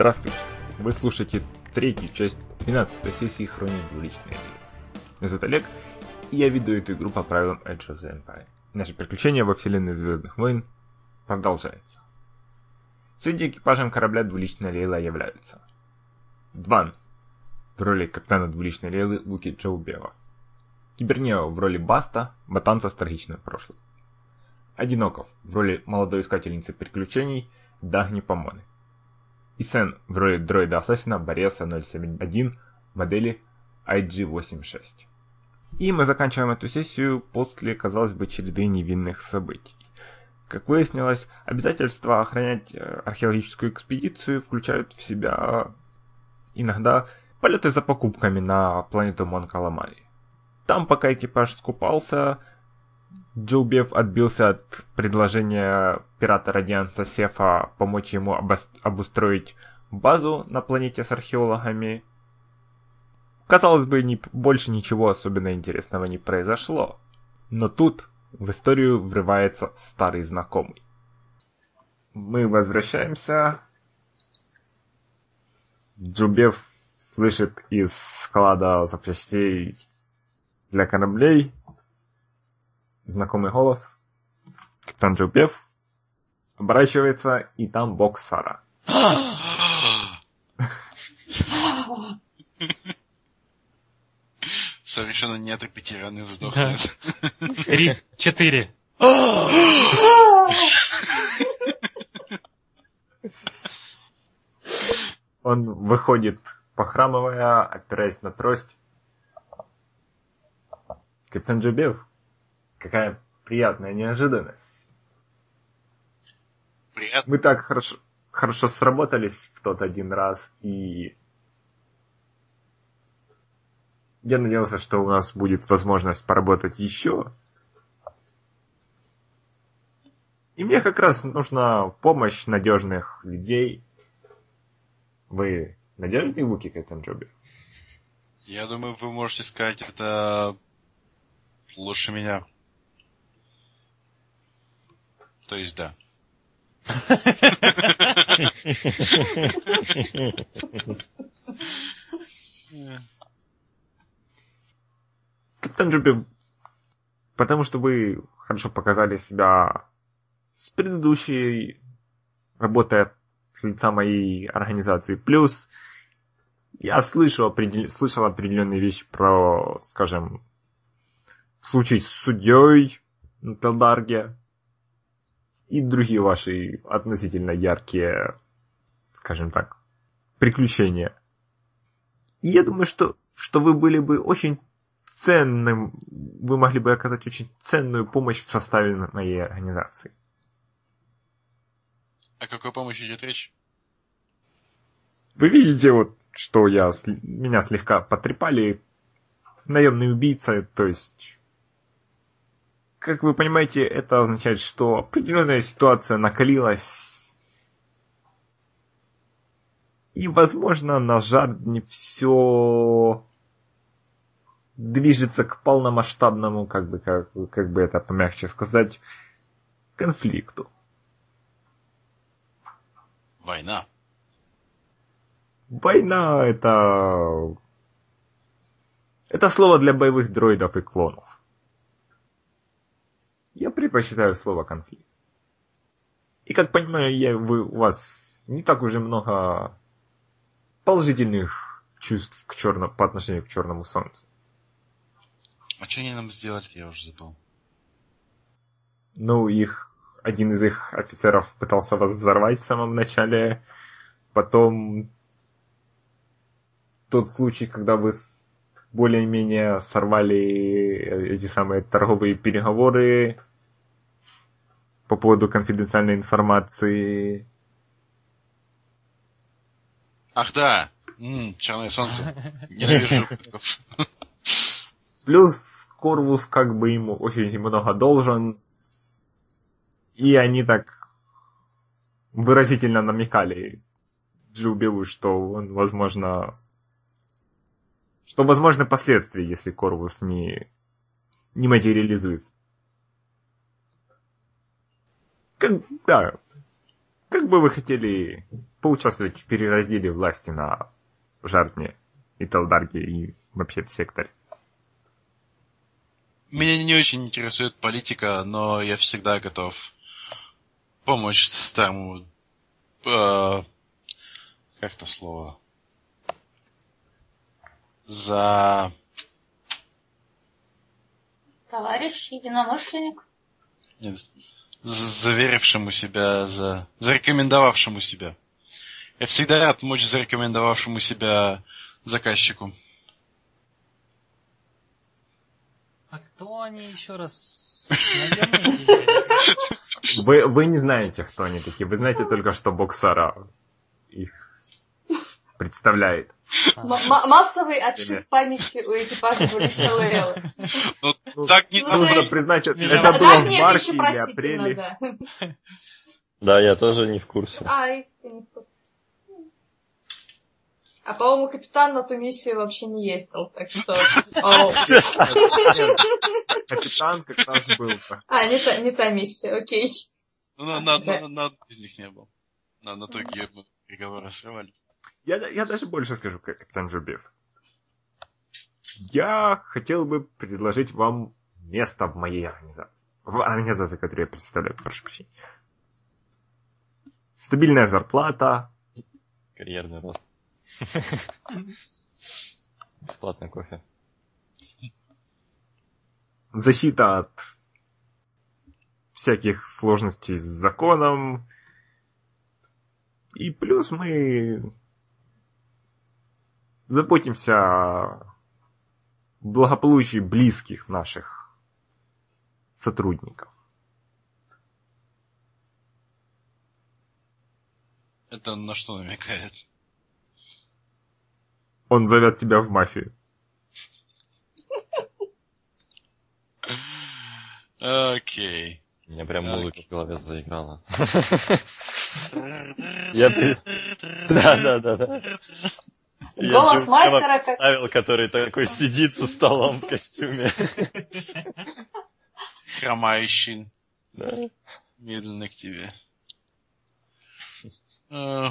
Здравствуйте! Вы слушаете третью часть 12 сессии Хроник Двуличной Игры. Меня зовут Олег, и я веду эту игру по правилам Edge of the Empire. Наше приключение во вселенной Звездных войн продолжается. Сегодня экипажем корабля Двуличная Лейла являются Дван в роли капитана Двуличной Лейлы Вуки Джоубева, Кибернео в роли Баста, ботанца с трагичным прошлым, Одиноков в роли молодой искательницы приключений Дагни Помоны, Сен в роли дроида-ассасина Бореса 071 модели IG-86. И мы заканчиваем эту сессию после, казалось бы, череды невинных событий. Как выяснилось, обязательства охранять э, археологическую экспедицию включают в себя иногда полеты за покупками на планету Монкаламари. Там, пока экипаж скупался, Джоубев отбился от предложения пирата Радианца Сефа помочь ему обустроить базу на планете с археологами. Казалось бы, ни, больше ничего особенно интересного не произошло. Но тут в историю врывается старый знакомый. Мы возвращаемся. Джубев слышит из склада запчастей для кораблей знакомый голос. Капитан Джубев оборачивается, и там бог Сара. Совершенно неотрепетированный вздох. Да. Три, четыре. Он выходит, похрамывая, опираясь на трость. Капитан Джубев, какая приятная неожиданность. Приятно. Мы так хорошо, хорошо сработались в тот один раз, и я надеялся, что у нас будет возможность поработать еще. И мне как раз нужна помощь надежных людей. Вы надежные Вуки к этому джобе? Я думаю, вы можете сказать это лучше меня. То есть да. Капитан Джуби, потому что вы хорошо показали себя с предыдущей работой от лица моей организации. Плюс я слышал, определ... слышал определенные вещи про, скажем, случай с судьей на Телдарге и другие ваши относительно яркие, скажем так, приключения. И я думаю, что, что вы были бы очень ценным, вы могли бы оказать очень ценную помощь в составе моей организации. О какой помощи идет речь? Вы видите, вот, что я, меня слегка потрепали наемный убийца, то есть как вы понимаете, это означает, что определенная ситуация накалилась. И, возможно, на не все движется к полномасштабному, как бы, как, как бы это помягче сказать, конфликту. Война. Война это... Это слово для боевых дроидов и клонов. Предпочитаю слово конфликт. И как понимаю, я, вы, у вас не так уже много положительных чувств к черно, по отношению к черному солнцу. А что они нам сделать, я уже забыл. Ну, их, один из их офицеров пытался вас взорвать в самом начале, потом тот случай, когда вы более-менее сорвали эти самые торговые переговоры по поводу конфиденциальной информации. Ах да, М-м, черное солнце. Ненавижу. Плюс Корвус как бы ему очень много должен. И они так выразительно намекали Джубилу, что он, возможно, что возможны последствия, если Корвус не, не материализуется. Как, да, Как бы вы хотели поучаствовать в переразделе власти на Жартне и Талдарге и вообще в секторе? Меня не очень интересует политика, но я всегда готов помочь старому... Э, как то слово? За... Товарищ, единомышленник. Нет, заверившему себя, за... зарекомендовавшему себя. Я всегда рад помочь зарекомендовавшему себя заказчику. А кто они еще раз? Вы, вы не знаете, кто они такие. Вы знаете только, что Боксара их представляет. Массовый отшиб памяти у экипажа двуличной Лейлы. Ну, Ну, так не ну, Нужно признать, это, было в марте или апреле. да. Да, я тоже не в курсе. А, и ты не в курсе. А, по-моему, капитан на ту миссию вообще не ездил, так что... Капитан как раз был. А, не та, не та миссия, окей. Ну, на, на, на, из них не был. На, на той, где мы переговоры срывали. Я, я даже больше скажу, как капитан Джубев. Я хотел бы предложить вам место в моей организации. В организации, которую я представляю, прошу прощения. Стабильная зарплата, Карьерный рост. Бесплатный кофе. защита от всяких сложностей с законом. И плюс мы заботимся о благополучии близких наших сотрудников. Это на что намекает? Он зовет тебя в мафию. Окей. У меня прям музыка в голове заиграла. Я Да, да, да, да. Я Голос мастера как... представил, который такой сидит со столом в костюме. Хромающий Да. медленно к тебе. Э,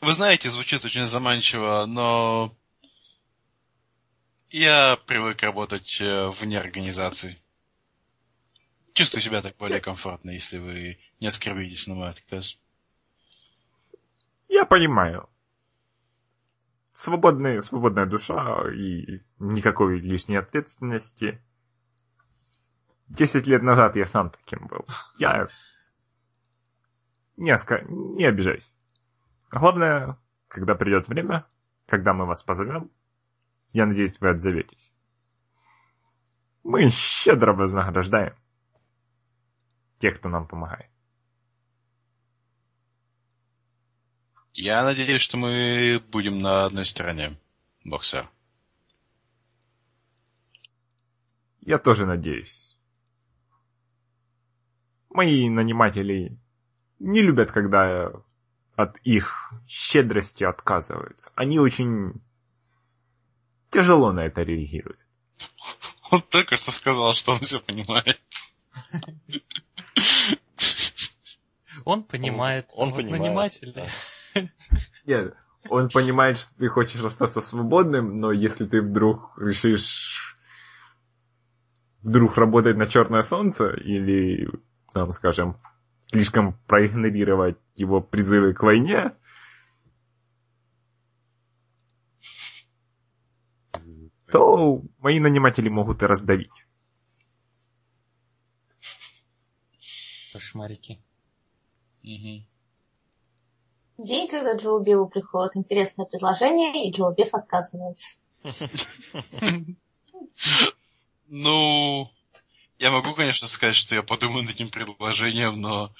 Вы знаете, звучит очень заманчиво, но я привык работать э, вне организации. Чувствую себя так более комфортно, если вы не оскорбитесь на мой отказ. Я понимаю. Свободная, свободная душа и никакой лишней ответственности. Десять лет назад я сам таким был. Я не, оска... не обижаюсь. Главное, когда придет время, когда мы вас позовем, я надеюсь, вы отзоветесь. Мы щедро вознаграждаем тех, кто нам помогает. Я надеюсь, что мы будем на одной стороне, боксер. Я тоже надеюсь. Мои наниматели не любят, когда от их щедрости отказываются. Они очень тяжело на это реагируют. Он только что сказал, что он все понимает. Он понимает. Он а вот понимает, Наниматели. да. Нет, он понимает, что ты хочешь остаться свободным, но если ты вдруг решишь вдруг работать на черное солнце или, там, скажем, слишком проигнорировать его призывы к войне, то мои наниматели могут и раздавить. Кошмарики. Мгм. День, когда Джо Биллу приходит интересное предложение, и Джо Бифф отказывается. Ну, я могу, конечно, сказать, что я подумаю над этим предложением, но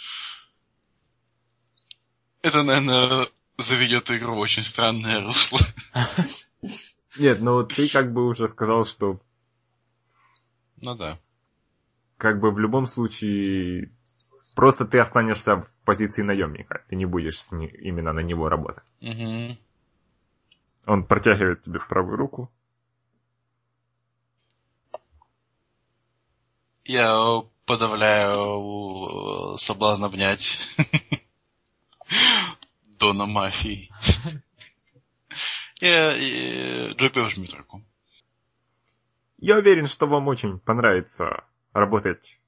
это, наверное, заведет игру в очень странное русло. Нет, ну ты как бы уже сказал, что Ну да. как бы в любом случае просто ты останешься в позиции наемника. Ты не будешь с ни- именно на него работать. Мгм. Он протягивает тебе правую руку. Я подавляю соблазн обнять Дона мафии. Я, я Джопи жмет руку. Я уверен, что вам очень понравится работать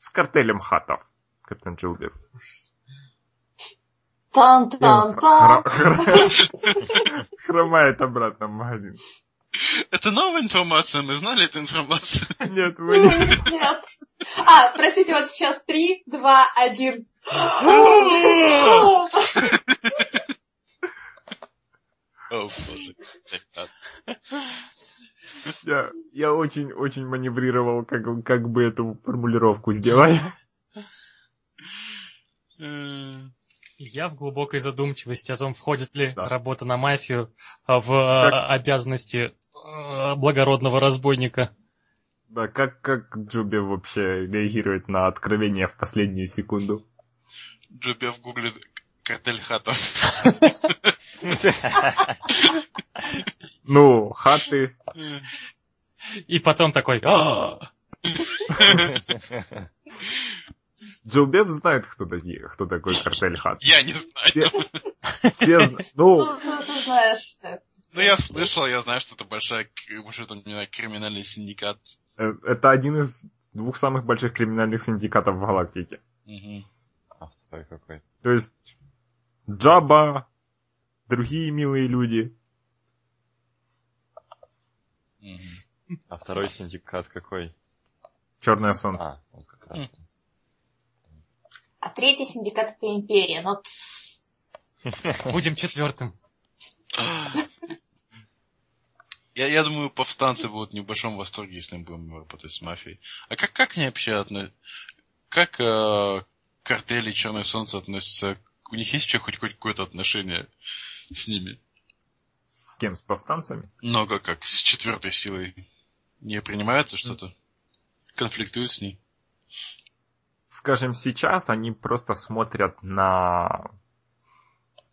с картелем хатов, капитан Джилбер. Тан-тан-тан. Хромает обратно в магазин. Это новая информация, мы знали эту информацию. Нет, вы не... Нет. А, простите, вот сейчас три, два, один. О, боже. Я, я очень-очень маневрировал, как, как бы эту формулировку сделать. Я в глубокой задумчивости о том, входит ли Да. работа на мафию а, в а, обязанности а, благородного разбойника. Да, как, как Джуби вообще реагирует на откровение в последнюю секунду? Джопи в гугле картель хата. Ну, хаты. И потом такой, «А, Джубев знает, кто, такие, кто такой картель хат. Я не знаю. Все, все ну, Ну, ну, ты знаешь, так. Ну, я слышал, я знаю, что это большая, может, там, не знаю, криминальный синдикат. э, это один из двух самых больших криминальных синдикатов в галактике. Мгм. А второй какой? То есть Джаба, другие милые люди. А второй синдикат какой? Черное солнце. А, вот как раз. А третий синдикат это империя. Тссс. будем четвертым. Я, я думаю, повстанцы будут не в большом восторге, если мы будем работать с мафией. А как, как они вообще относятся? Как э, картели Черное Солнце относятся? У них есть вообще хоть, хоть какое-то отношение с ними? Кем? С повстанцами? Но как, как с четвертой силой? Не принимается что-то? Конфликтуют с ней? Скажем, сейчас они просто смотрят на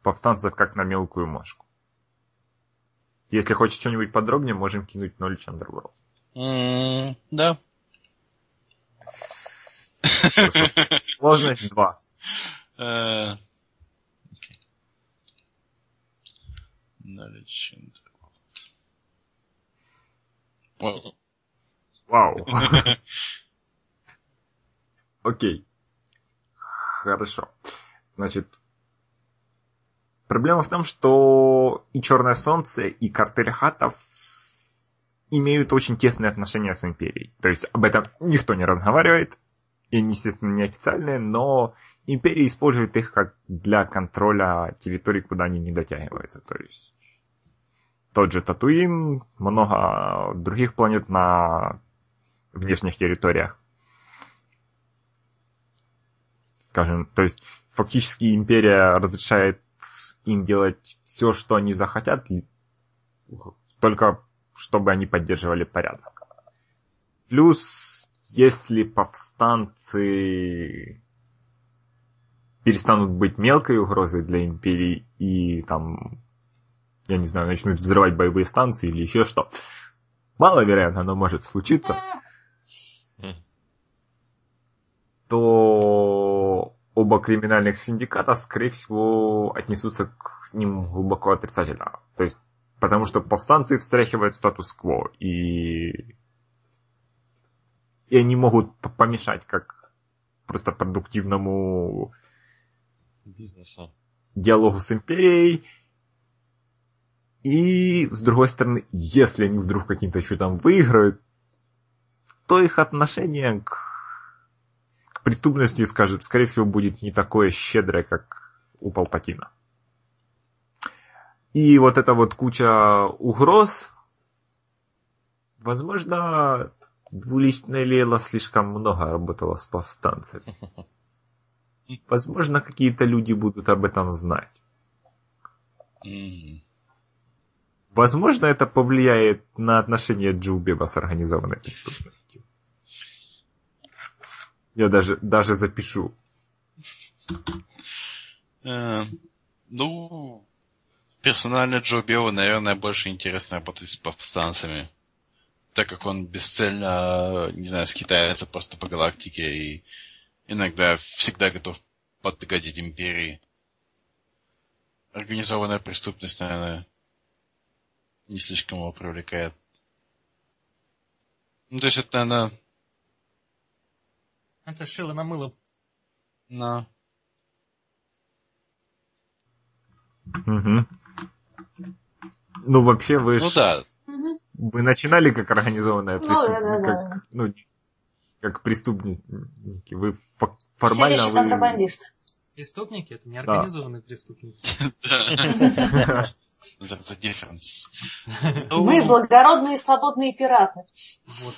повстанцев как на мелкую мошку. Если хочешь что-нибудь подробнее, можем кинуть Underworld. М, Да. Сложность 2. Э, окей. Well, Вау. Окей. Хорошо. Значит, проблема в том, что и Черное Солнце, и картель хатов имеют очень тесные отношения с Империей. То есть об этом никто не разговаривает, и они, естественно, неофициальные, но Империя использует их как для контроля территорий, куда они не дотягиваются. То есть тот же Татуин, много других планет на внешних территориях. Скажем, то есть фактически империя разрешает им делать все, что они захотят, только чтобы они поддерживали порядок. Плюс, если повстанцы перестанут быть мелкой угрозой для империи и там, я не знаю, начнут взрывать боевые станции или еще что, маловероятно, оно может случиться, то оба криминальных синдиката, скорее всего, отнесутся к ним глубоко отрицательно. То есть, потому что повстанцы встряхивают статус-кво, и... и они могут помешать как просто продуктивному Бизнеса. диалогу с империей. И, с другой стороны, если они вдруг каким-то чудом выиграют, то их отношение к, к преступности, скажем, скорее всего, будет не такое щедрое, как у Палпатина. И вот эта вот куча угроз, возможно, двуличная Лейла слишком много работала с повстанцами. Возможно, какие-то люди будут об этом знать. Возможно, это повлияет на отношения Джубеба с организованной преступностью. Я даже, даже запишу. Э, Ну, персонально Джо Белу, наверное, больше интересно работать с повстанцами. так как он бесцельно, не знаю, скитается просто по галактике и иногда всегда готов подгодить империи. Организованная преступность, наверное, не слишком его привлекает. Ну, то есть это, наверное... Это шило на мыло. На... Угу. Ну, вообще, вы Ну ж- да. Вы начинали как организованная Ну, преступность, да, да, да. как, ну, как преступники. Вы фа- Все формально вещи вы... контрабандист. Преступники это не Да. организованные преступники. да. The the difference. Мы благородные свободные пираты. Вот.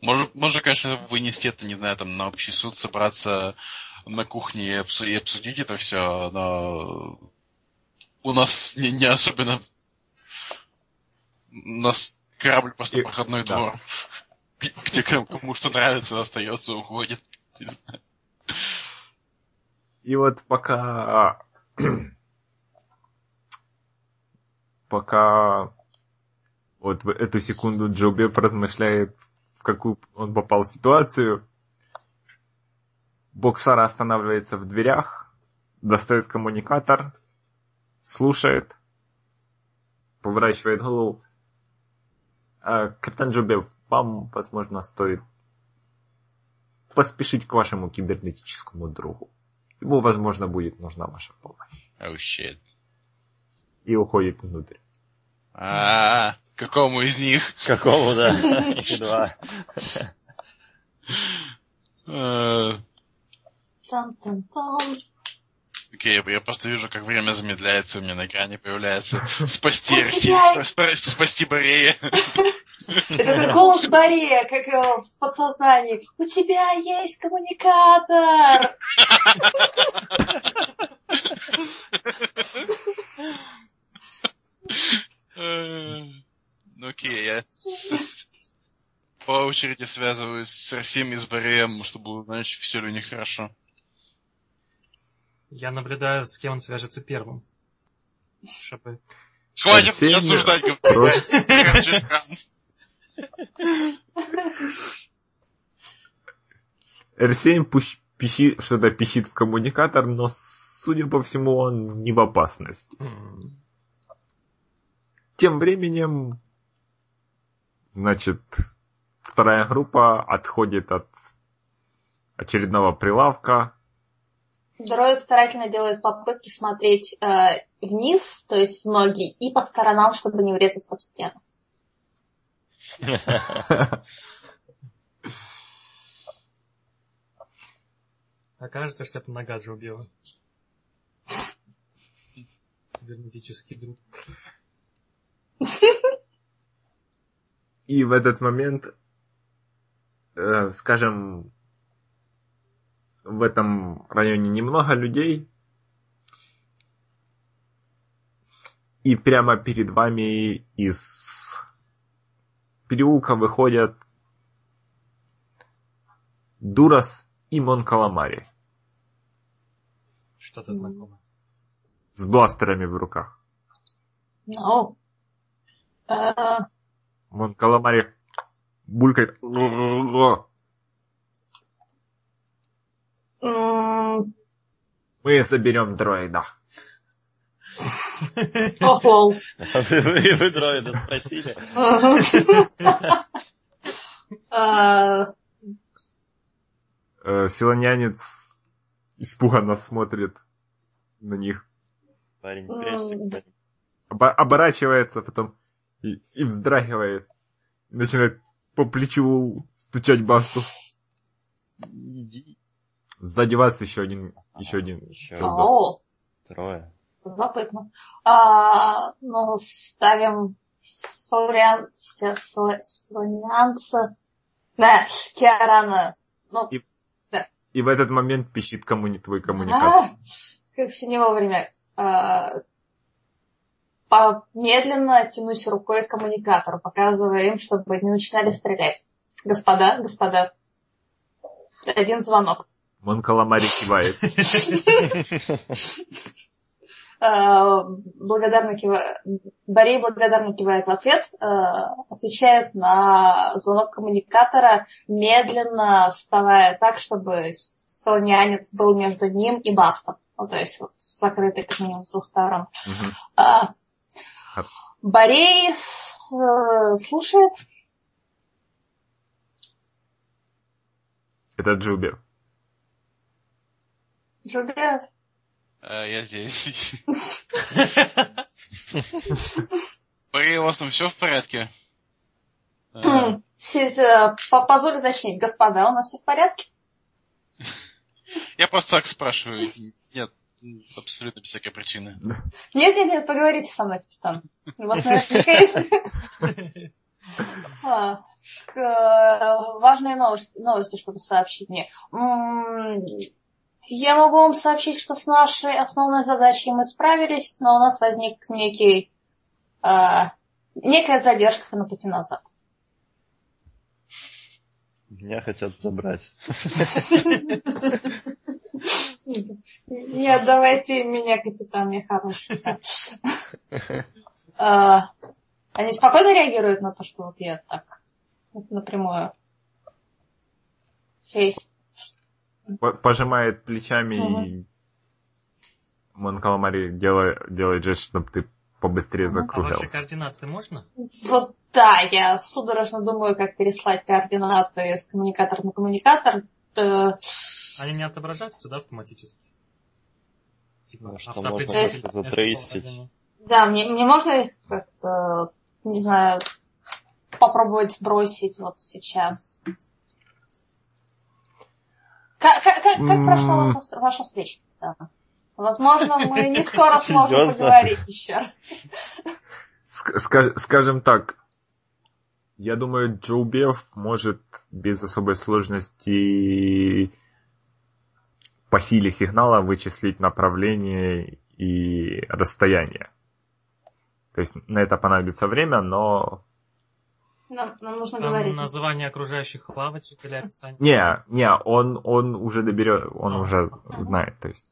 Можно, можно, конечно, вынести это, не знаю, там, на общий суд, собраться на кухне и, обсу- и обсудить это все, но у нас не, не особенно... У нас корабль просто И- проходной да. двор, где кому кому что нравится, остается, уходит. И вот пока... пока вот в эту секунду Джо Беф размышляет, в какую он попал ситуацию, Боксара останавливается в дверях, достает коммуникатор, слушает, поворачивает голову. «А, Капитан Джобев, вам, возможно, стоит поспешить к вашему кибернетическому другу. Ему, возможно, будет нужна ваша помощь. Oh shit. И уходит внутрь. А, какому из них? Какому, да? Их два. Э, Там-там-там. Окей, я- просто вижу, как время замедляется, у меня на экране появляется спасти тебя- спа- спа- спасти Борея. Это как голос Борея, как э, в подсознании. У тебя есть коммуникатор! Ну окей, я по очереди связываюсь с Арсием и с Бореем, чтобы узнать, все ли у них хорошо. Я наблюдаю, с кем он свяжется первым. Чтобы... Хватит Арсений осуждать, Просто говорит. R7 пусть пищит, что-то пищит в коммуникатор, но, судя по всему, он не в опасности. Тем временем, значит, вторая группа отходит от очередного прилавка. Дроид старательно делает попытки смотреть э, вниз, то есть в ноги, и по сторонам, чтобы не врезаться в стену. Окажется, что это нога Джо Бела. Кибернетический друг. И в этот момент, э, скажем, в этом районе немного людей, и прямо перед вами из переулка выходят Дурас и Монкаламари Что-то знакомое. с бластерами в руках. Ну, э, Монкаламари булькает. Мы заберем дроида. ох, лол. Вы вы дроида спросили. Э, Силонянец испуганно смотрит на них. Парень, прячься. Оборачивается потом и, и вздрагивает. Начинает по плечу стучать басту. Иди. Сзади вас еще один, еще один. Еще. О, трое. любопытно. А, ну, ставим Со- Солянца. Да, Киарана. Ну, И- И в этот момент пищит коммуни твой коммуникатор. а, как все не вовремя. А, по- медленно тянусь рукой к коммуникатору, показывая им, чтобы не начинали стрелять. Господа, господа. Один звонок. Монкаламари кивает. Э, благодарно кивает, Борей благодарно кивает в ответ, э, отвечает на звонок коммуникатора, медленно вставая так, чтобы солнянец был между ним и бастом. Ну, то есть вот, закрытый как минимум с двух сторон. Мгм. Борей слушает. Это Джубер. Джулия, Э, я здесь. У вас там все в порядке? Э, э, по- позволь уточнить, господа, у нас все в порядке? Я просто так спрашиваю. Нет, абсолютно без всякой причины. Нет, нет, нет, поговорите со мной, капитан. У вас наверняка есть А, важные новости, новости, чтобы сообщить мне. Я могу вам сообщить, что с нашей основной задачей мы справились, но у нас возник некий, э, некая задержка на пути назад. Меня хотят забрать. Не отдавайте меня, капитан, я хороший. А, Они спокойно реагируют на то, что вот я так напрямую. Эй, Пожимает плечами Мгм. и Мон Каламари делает, делает жест, чтобы ты побыстрее А ваши координаты можно? вот да, я судорожно думаю, как переслать координаты с коммуникатора на коммуникатор. Э, Они не отображаются, да, автоматически? Типа, Ну, можно вместо затрейсить. Да, мне, мне можно их как-то, не знаю, попробовать бросить вот сейчас. Как, как, как, как прошла ваша, ваша встреча? Да. Возможно, мы не скоро сможем Серьезно? поговорить еще раз. Ск- скаж- скажем так, я думаю, Джоубев может без особой сложности по силе сигнала вычислить направление и расстояние. То есть на это понадобится время, но... Нам, нам нужно Там говорить. название окружающих лавочек или описание? Не, не, он, он уже доберет, он А. уже знает, то есть.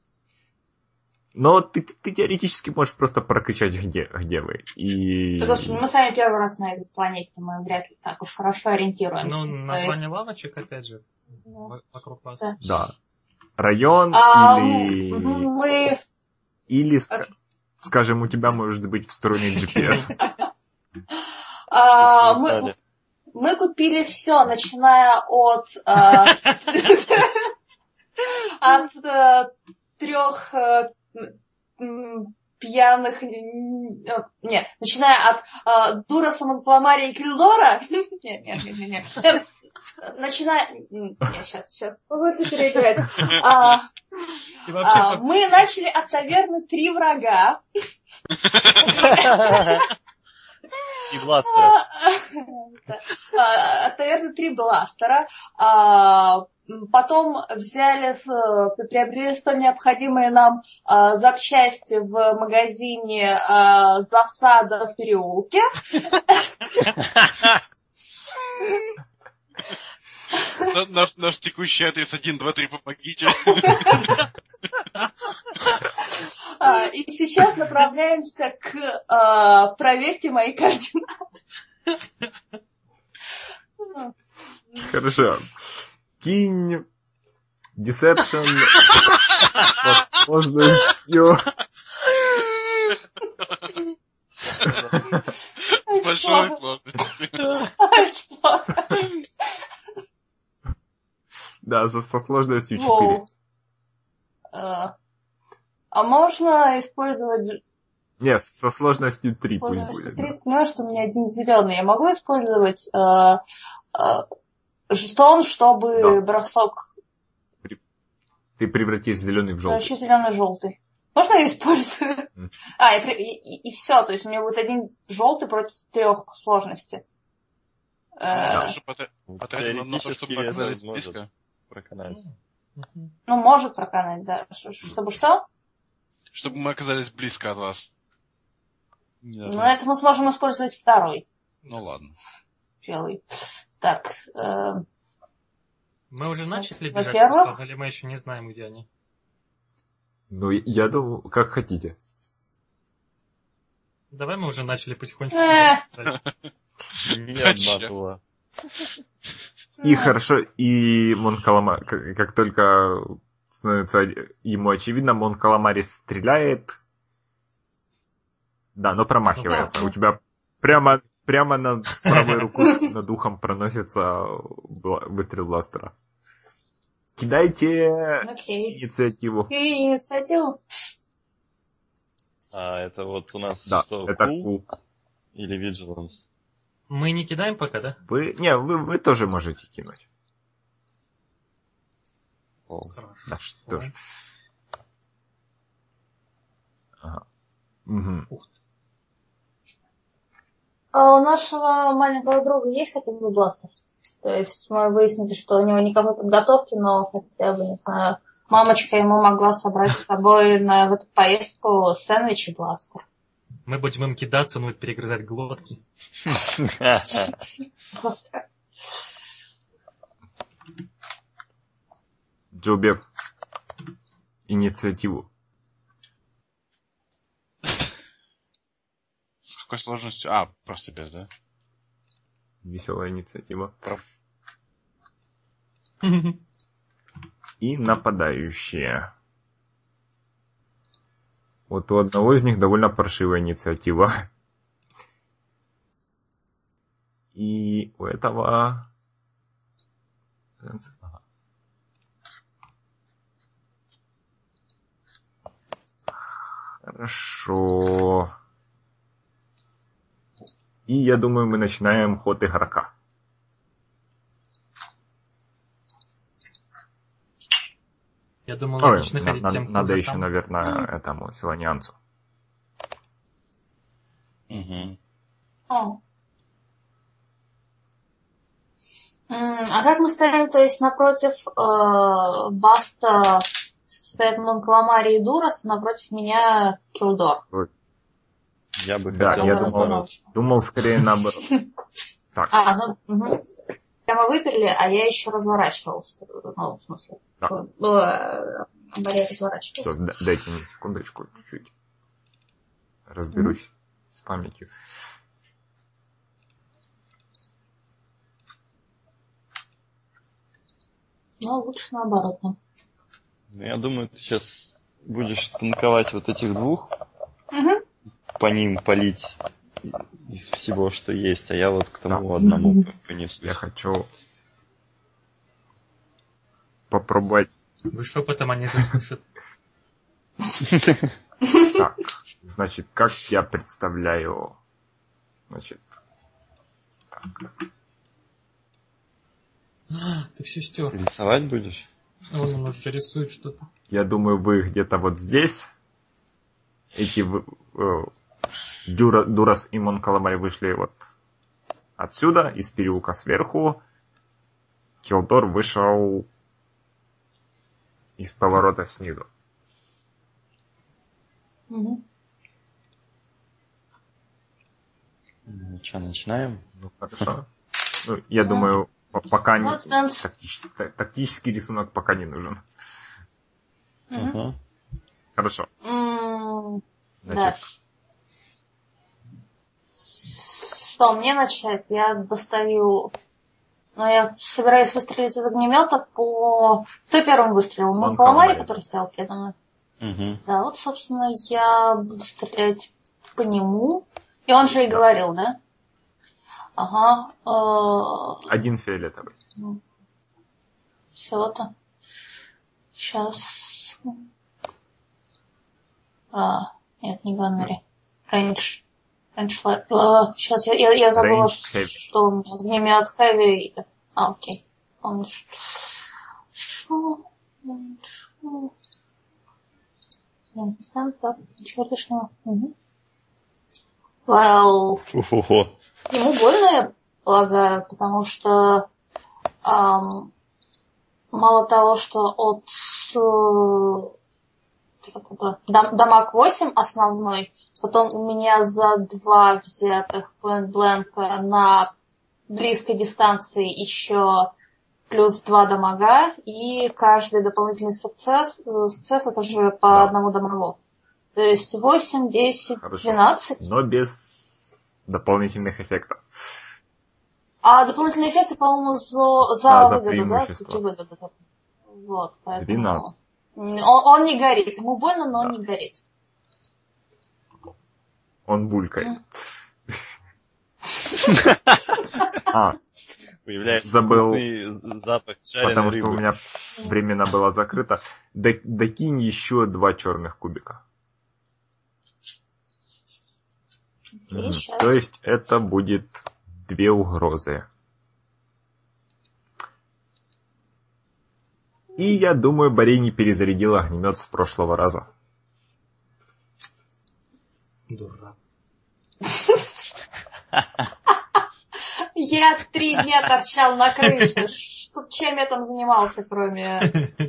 Но ты, ты теоретически можешь просто прокричать, где, где вы. И... Да, Господи, мы с вами первый раз на этой планете, мы вряд ли так уж хорошо ориентируемся. Ну, То есть, название лавочек, опять же, да. вокруг вас. Да. Да. Район А, или... мы Или, ска- скажем, у тебя может быть встроенный GPS. А, мы, мы купили все, начиная от, от э, трех э, пьяных, э, нет, начиная от э, Дура, Самонпламария и Крилдора, нет, нет, нет, нет. Э, начиная, нет, сейчас, сейчас, позвольте переиграть. А, а, мы начали от таверны «Три врага», И бластера. А, От таверны три бластера. А, Потом взяли, с- приобрели столь необходимые нам а, запчасти в магазине а, «Засада в переулке». На- Наш, наш текущий адрес 1, 2, 3, помогите. А, И сейчас направляемся к а, проверьте мои координаты. Хорошо. Кинь Deception со сложностью... Большой сложностью. Да, со, со сложностью 4. Воу. А а можно использовать Нет, со сложностью 3 пусть Сложности будет. три. Понимаешь, что у меня один зеленый. Я могу использовать э, э, жетон, чтобы Да. бросок Ты превратишь зеленый в желтый. вообще зеленый желтый. Можно я использую? М. А, и, при- и, все, то есть у меня будет один желтый против трех сложности. Э, Да. Пота- потратить на то, чтобы оказались близко. Проканать. Ну, может проканать, да. Чтобы что? Чтобы мы оказались близко от вас. Не Ну, это мы сможем использовать второй Ну ладно. белый. Так, э, Мы уже начали бежать или мы еще не знаем, где они? Ну, я думаю, как хотите. Давай мы уже начали потихонечку. Э. Нет? Батула. И хорошо, и Мон Каламари, как, только становится ему очевидно, Мон Каламари стреляет. Да, но промахивается. Ну, У тебя прямо, прямо над правой рукой над ухом проносится выстрел бластера. Кидайте Окей. инициативу. И инициативу. А это вот у нас Да, что, это cool кул. или vigilance? Мы не кидаем пока, да? Вы, не, вы, вы тоже можете кинуть. О, Хорошо. Да, что ж. Ага. Мгм. Ух ты. А у нашего маленького друга есть хотя бы бластер? То есть мы выяснили, что у него никакой подготовки, но хотя бы, не знаю, мамочка ему могла собрать с собой на в эту поездку сэндвич и бластер. Мы будем им кидаться, ну, перегрызать глотки. Джобев. Инициативу. С какой сложностью? А, просто без, да? Веселая инициатива. И нападающие. Вот у одного из них довольно паршивая инициатива. И у этого... Хорошо. И я думаю, мы начинаем ход игрока. Я думал, Ой, логично ходить на- тем, кто надо еще, там. наверное, этому силанианцу. О. М, А как мы стоим, то есть напротив э, Баста стоят Монкаламари и Дурас, напротив меня Килдор. Я бы Да, хотел я думал, думал скорее наоборот. Так, А, ну, мгм. Прямо выперли, а я еще разворачивался. Ну, в смысле, Да. что, э, Барьер все, дайте мне секундочку чуть-чуть. Разберусь с памятью. Ну, лучше наоборот. Ну, я думаю, ты сейчас будешь танковать вот этих двух, Мгм. по ним палить из всего, что есть, а я вот к тому одному понесусь. Я хочу попробовать Вы шепотом они же слышат. так. Значит, как я представляю... Значит, Ты все стер. Рисовать будешь? Он, он уже рисует что-то. я думаю, вы где-то вот здесь. Эти э, Дюра- Дурас и Монкаламари вышли вот отсюда, из переулка сверху. Килдор вышел из поворота снизу. Мгм. Ну что, начинаем? Ну, хорошо. Ну, я думаю, по- пока не, Вот там. тактический, та- тактический рисунок пока не нужен. Ага. Хорошо. М, Да. Значит, Что, мне начать? Я достаю... Ну, я собираюсь выстрелить из огнемета по... Кто первым выстрелил? Ну, Каламари, который стоял передо мной. Мгм. Да, вот, собственно, я буду стрелять по нему. И он же и говорил, да? Ага. э, один фиолетовый. Всего-то. Сейчас. А, нет, не Ганнери. Рейндж. Сейчас я, я, я забыла, Range что, что у меня огнемет хэви. А, окей. Помнишь. Шо? Шнур. Угу. Well, Ого. Ему больно, я полагаю, потому что ам, мало того, что от э, это, дам- дамаг 8 основной, потом у меня за два взятых blank на близкой дистанции еще плюс два дамага, и каждый дополнительный сукцесс, э, сукцесс это же по Да. одному дамагу. То есть 8, 10, Хорошо. 12. Но без дополнительных эффектов. А дополнительные эффекты, по-моему, за, за Да, за выгоду, да, преимущество. сколько выгоду. Вот, поэтому... 12. Он, он не горит. Ему больно, но он не горит. Он булькает. А, Появляется Забыл. запах жареной потому что рыбы. у меня временно было закрыто. Докинь еще два черных кубика. То есть это будет две угрозы. И я думаю, Борей не перезарядил огнемет с прошлого раза. Дурак. Я три дня торчал на крыше. Ш- Чем я там занимался, кроме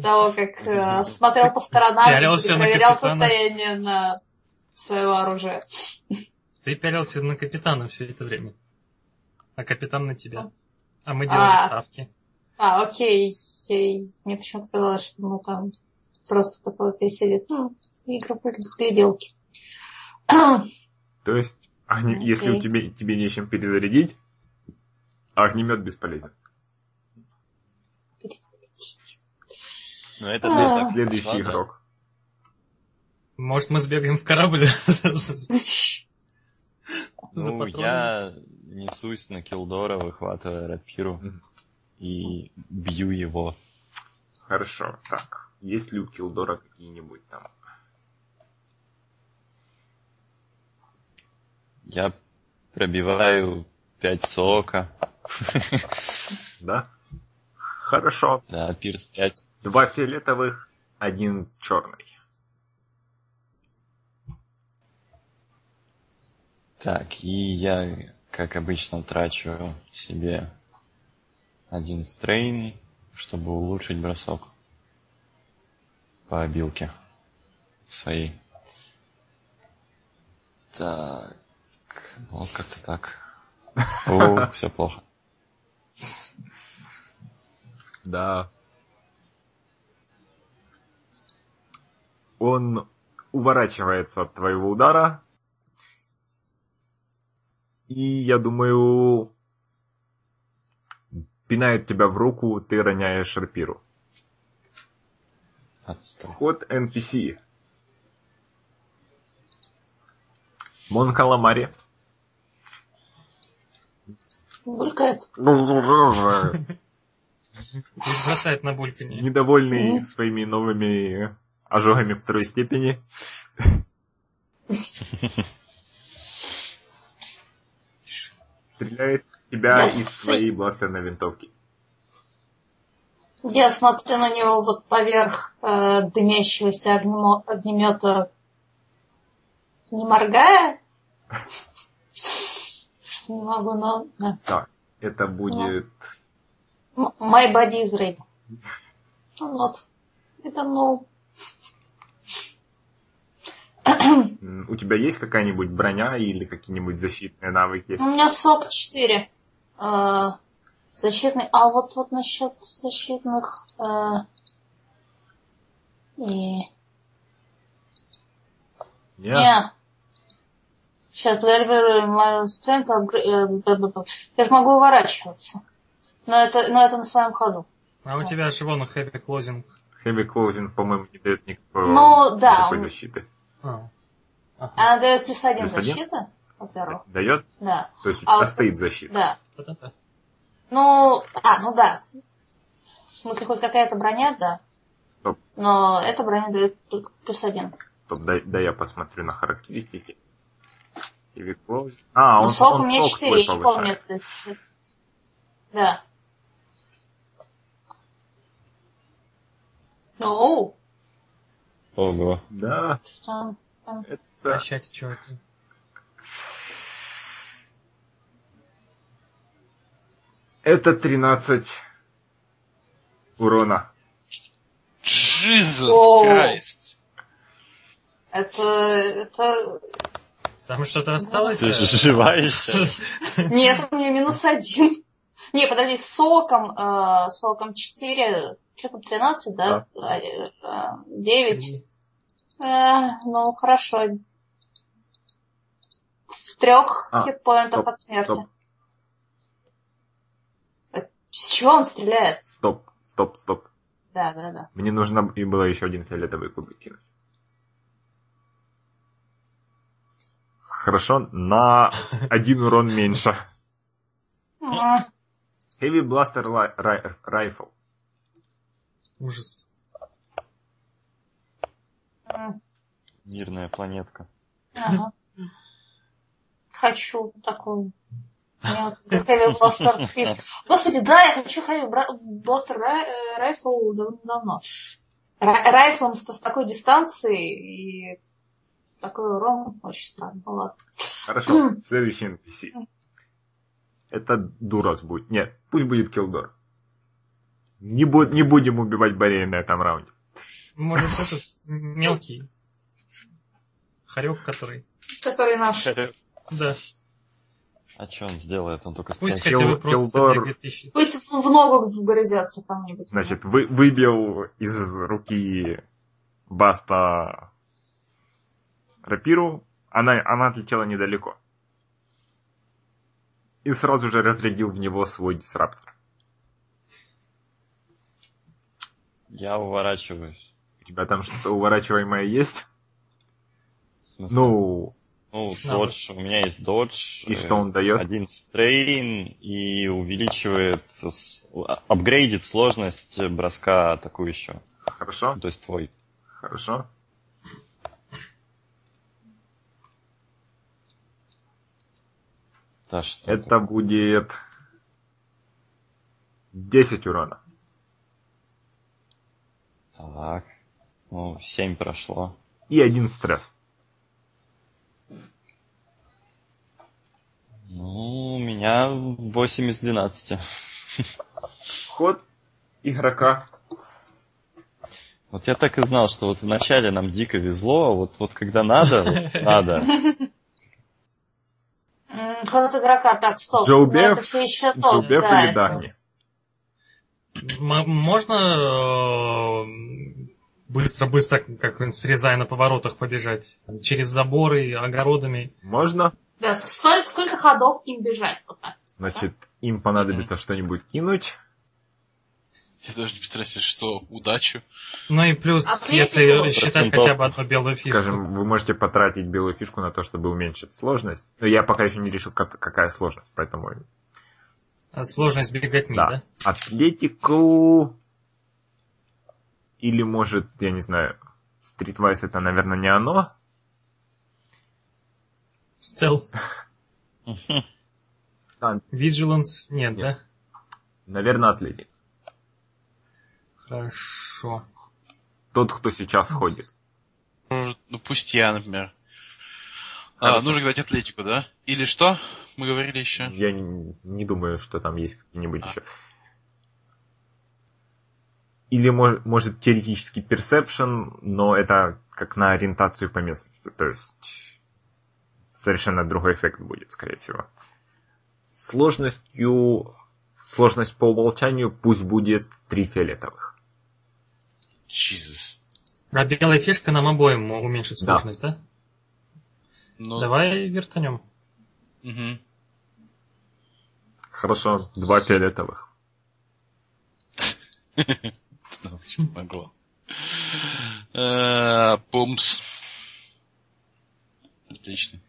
того, как э, смотрел по сторонам Пялился и проверял состояние на своего оружия. Ты пялился на капитана все это время. А капитан на тебя. А мы делали А. ставки. А, окей. Ей- Мне почему-то казалось, что мы там просто такое пересидели. Хм, игру в гляделки. То есть, огне- если у тебя, тебе нечем перезарядить, огнемет бесполезен. Но это А. так Следующий ладно. игрок. Может, мы сбегаем в корабль? За Ну, я несусь на Килдора, выхватывая рапиру. И бью его. Хорошо. Так, есть ли у Килдора какие-нибудь там? Я пробиваю 5 сока. Да? Хорошо. Да, пирс 5. Два фиолетовых, один черный. Так, и я, как обычно, трачу себе один стрейн, чтобы улучшить бросок по обилке своей. Так, ну как-то так. О, все плохо. Да. Он уворачивается от твоего удара. И, я думаю, пинает тебя в руку, ты роняешь рапиру. Отстой. Ход NPC. Мон Каламари. Булькает. Пусть бросает на бульканье. Недовольный Мгм. своими новыми ожогами второй степени. Стреляет тебя Я из с- своей бластерной винтовки. Я смотрю на него вот поверх э, дымящегося огнемо- огнемета, не моргая. Не могу, но... Так, это будет... My body is ready. Ну вот. Это ну... У тебя есть какая-нибудь броня или какие-нибудь защитные навыки? У меня сок 4. Э, защитный... А вот вот насчет защитных... э, и... Нет? Не. Сейчас, подожди, upgra- э. Я же могу уворачиваться. Но это, но это на своем ходу. А у тебя же вон хэви клозинг. Heavy Clothing, по-моему, не дает никакой, Ну, да, никакой он- защиты. А. Ага. Она дает плюс один Плюс защиты, во-первых. Дает? Да. То есть у А вот- защита. Да. Вот это. Ну, а, ну да. В смысле, хоть какая-то броня, да. Стоп. Но эта броня дает только плюс один. Стоп, дай, дай я посмотрю на характеристики. А, Ну, он, сок он у меня сок 4, свой я не помню. Да. Ну, Ого. Да, что это... Прощайте, что это? Это 13 урона. Jesus Оу. Christ. Это, это... Там что-то осталось? Ты же живая еще? Нет, у меня минус один. Не, подожди, с соком, э, соком 4, что там, 13, да? А, э, э, 9. Э, ну, хорошо. В трех А, хитпоинтах от смерти. стоп. С чего он стреляет? Стоп, стоп, стоп. Да, да, да. Мне нужно и было еще один фиолетовый кубик кинуть. Хорошо, на один урон меньше. Heavy Blaster Rifle. Ужас. Мирная планетка. ага. Хочу такую. Fist. Господи, да, я хочу Blaster Ri- э, Rifle давно. Райфлом с, с такой дистанции и такой урон очень странно. Ну ладно. Хорошо, следующий NPC. Это Дурос будет. Нет, пусть будет Килдор. Не, бу- не будем убивать Борея на этом раунде. Может, этот мелкий. Хорек, который. Который наш. Да. А что он сделает? Он только Пусть хотя бы просто Килдор. Пусть в в ногу вгрызется кому-нибудь. Значит, вы, выбил из руки Баста рапиру. Она, она отлетела недалеко. И сразу же разрядил в него свой дисраптор. Я уворачиваюсь. У тебя там что-то уворачиваемое есть? В смысле? Ну, Ну, додж, у меня есть додж. и что он дает? Один стрейн и увеличивает, апгрейдит сложность броска атакующего. Хорошо, То есть твой. хорошо. Да, что Это будет 10 урона. Так. Ну, 7 прошло. И один стресс. Ну, у меня 8 из 12. Ход игрока. Вот я так и знал, что вот вначале нам дико везло, а вот, вот когда надо, вот надо. Ход игрока, так, стоп. Джоу Ну, Беф, Это все еще то. Зубев да, или? М- Можно э, быстро-быстро, как срезая на поворотах, побежать? Через заборы, огородами. Можно? Да, сколько, сколько ходов им бежать? Вот так. Значит, им понадобится что-нибудь кинуть. Я даже не представляю что удачу. Ну и плюс, А если третий считать процентов. хотя бы одну белую фишку. Скажем, вы можете потратить белую фишку на то, чтобы уменьшить сложность. Но я пока еще не решил, как- какая сложность, поэтому... А Сложность беготни, да? Да. Атлетику... Или, может, я не знаю, Streetwise это, наверное, не оно. Стелс. А, Vigilance нет, да? наверное, Атлетик. Хорошо. Тот, кто сейчас ходит. Ну пусть я, например. А, нужно играть атлетику, да? Или что? Мы говорили еще. Я не, не думаю, что там есть какие-нибудь А. еще. Или мож- может теоретически perception, но это как на ориентацию по местности. То есть совершенно другой эффект будет, скорее всего. Сложностью... Сложность по умолчанию пусть будет три фиолетовых. Jesus. А белая фишка нам обоим уменьшит Да. сложность, да? Ну, Давай вертанем. мгм. Хорошо, два фиолетовых. Ну, могло? Э, Пумс. Отлично.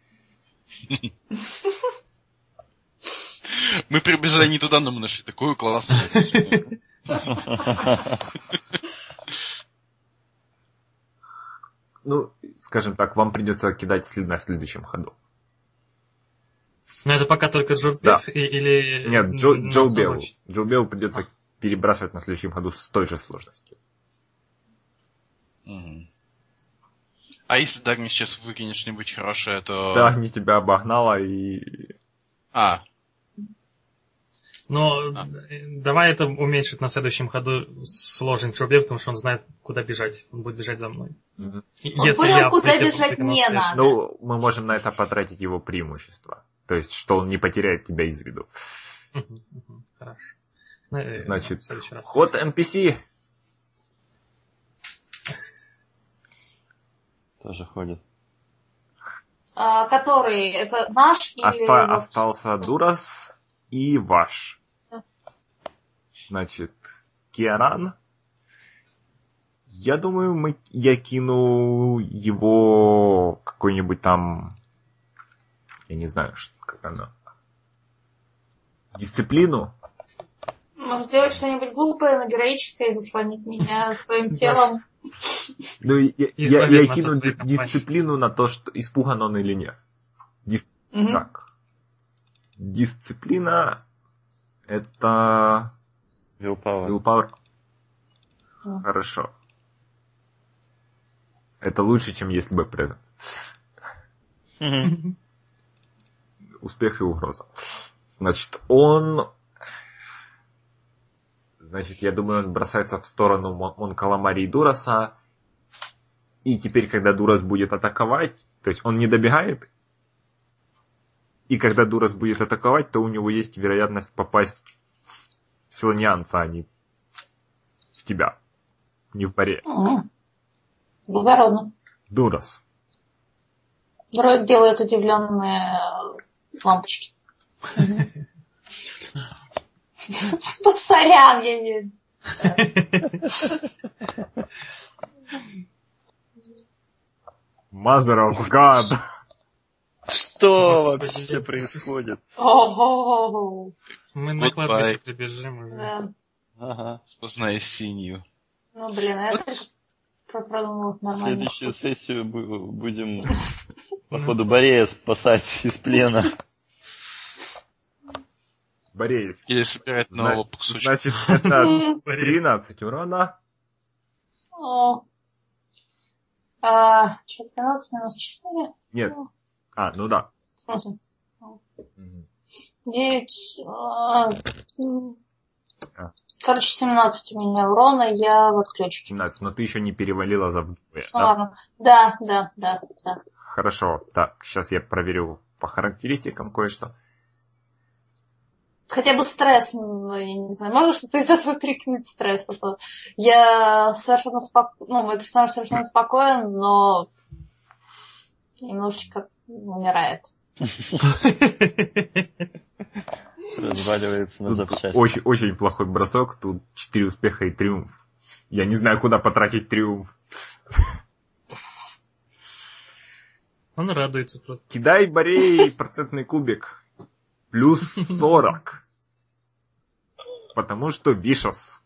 Мы прибежали не туда, но мы нашли такую классную. Ну, скажем так, вам придется кидать след на следующем ходу. Но это пока только Джо Да. Или... Нет, Джо, Джо Белл. Джо Белл придется перебрасывать на следующем ходу с той же сложностью. Мгм. А если Дагни сейчас выкинет что-нибудь хорошее, то... Да, не тебя обогнала и... А, Но А. э, давай это уменьшить на следующем ходу сложность Джо Беф, потому что он знает, куда бежать. Он будет бежать за мной. Мгм. И- Он понял, куда выйду бежать на не надо. Ну, мы можем на это потратить его преимущество. То есть, что он не потеряет тебя из виду. Хорошо. Ну, э, Значит, в следующий раз. ход NPC. Тоже ходит. А, который, это наш или... Оста- вот- Остался Дурас и ваш. Значит, Киаран. Я думаю, мы, я кину его какой-нибудь там, я не знаю, как оно, дисциплину. Может сделать что-нибудь глупое, но героическое и заслонить меня своим телом. Ну, я, я- я, кину дис- дисциплину на то, что испуган он или нет. Дис- Мгм. Так. Дисциплина это Willpower. willpower. Мгм. Хорошо. Это лучше, чем если бы presence. Мгм. Успех и угроза. Значит, он... Значит, я думаю, он бросается в сторону Мон- Монкаламари и Дураса. И теперь, когда Дурас будет атаковать, то есть он не добегает, и когда Дурас будет атаковать, то у него есть вероятность попасть в силанианца, а не в тебя. Не в паре. Мгм. Благородно. Дурас. Дроид делает удивленные лампочки. Сорян, я не... Mother of God. Что вообще происходит? Мы на кладбище прибежим. Да. Ага. Познай синюю. Ну, блин, а я только про- продумала нормально. Следующую сессию бу- будем, походу, Борея спасать из плена. Бореев. Или собирать нового кусочка. Значит, это М. 13 урона. О. А, что, 13 минус 4? Нет. А, ну да. 9. а. А. Короче, 17 у меня урона, я в отключке. 17, но ты еще не перевалила за вдвое, Ну да? Да, да, да, да. Хорошо. Так, сейчас я проверю по характеристикам кое-что. Хотя бы стресс, ну, я не знаю, можно что-то из этого перекинуть стресс, а то я совершенно спокоен, ну, мой персонаж совершенно спокоен, но немножечко умирает. Разваливается на запчасти. очень, очень плохой бросок. Тут 4 успеха и триумф. Я не знаю, куда потратить триумф. Он радуется просто. Кидай, Борей, процентный кубик. Плюс 40. Потому что Вишос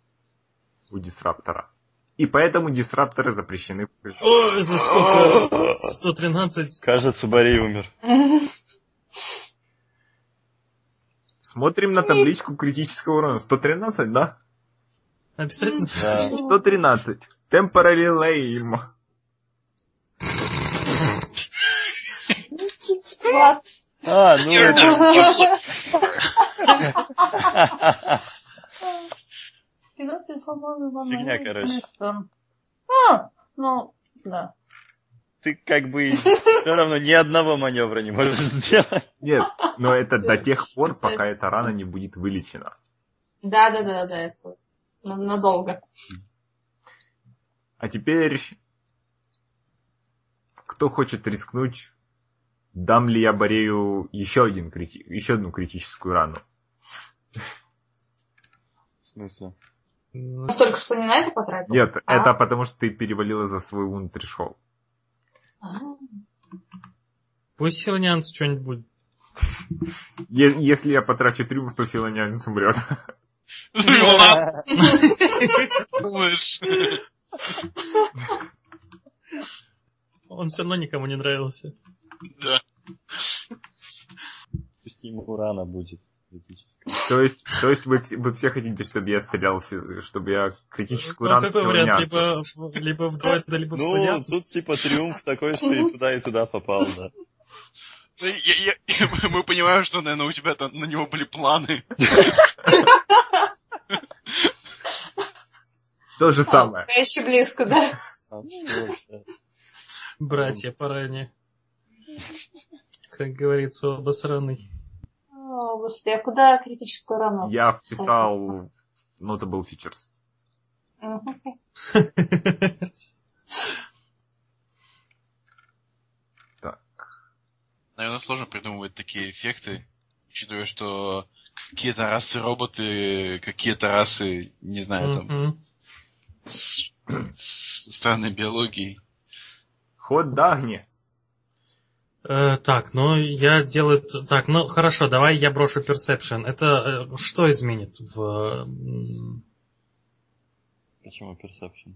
у дисраптора. И поэтому дисрапторы запрещены. О, за сколько? 113. Кажется, Борей умер. Смотрим на табличку критического урона. 113, да? Обязательно. Да. 113. Temporary Lame. Вот. А, ну это... Фигня, короче. А, ну, да. Ты как бы все равно ни одного маневра не можешь сделать. Нет, но это до тех пор, пока эта рана не будет вылечена. Да, да, да, да, это на- надолго. А теперь... Кто хочет рискнуть, дам ли я Борею еще, один крити... еще одну критическую рану? В смысле? Ну, Только что не на это потратил? Нет, А. это потому что ты перевалила за свой wound threshold. А, Пусть силанянцу что-нибудь будет. Е- если я потрачу триумф, то силанянец умрет. Ну. Он все равно никому не нравился. Да. Пусть ему рана будет. То есть, то есть вы, вы все хотите, чтобы я стрелял, чтобы я критическую Ну, рану какой вариант? силанянцу? Либо, в- либо в дроида, либо в Ну, тут типа триумф такой, что и туда, и туда попал, да. Ну, я- я- Мы понимаем, что, наверное, у тебя там на него были планы. То же самое. Я еще близко, да? А, вот, да. Братья по ране. Как говорится, обосранный. О, господи, а куда критическую рану? Я вписал... Ну, это был фичерс. Так. Наверное, сложно придумывать такие эффекты, учитывая, что какие-то расы роботы, какие-то расы, не знаю, там, с, с странной биологией. Ход Дагни. Э, так, ну я делаю... Так, ну хорошо, давай я брошу Perception. Это э, что изменит в... Почему Perception?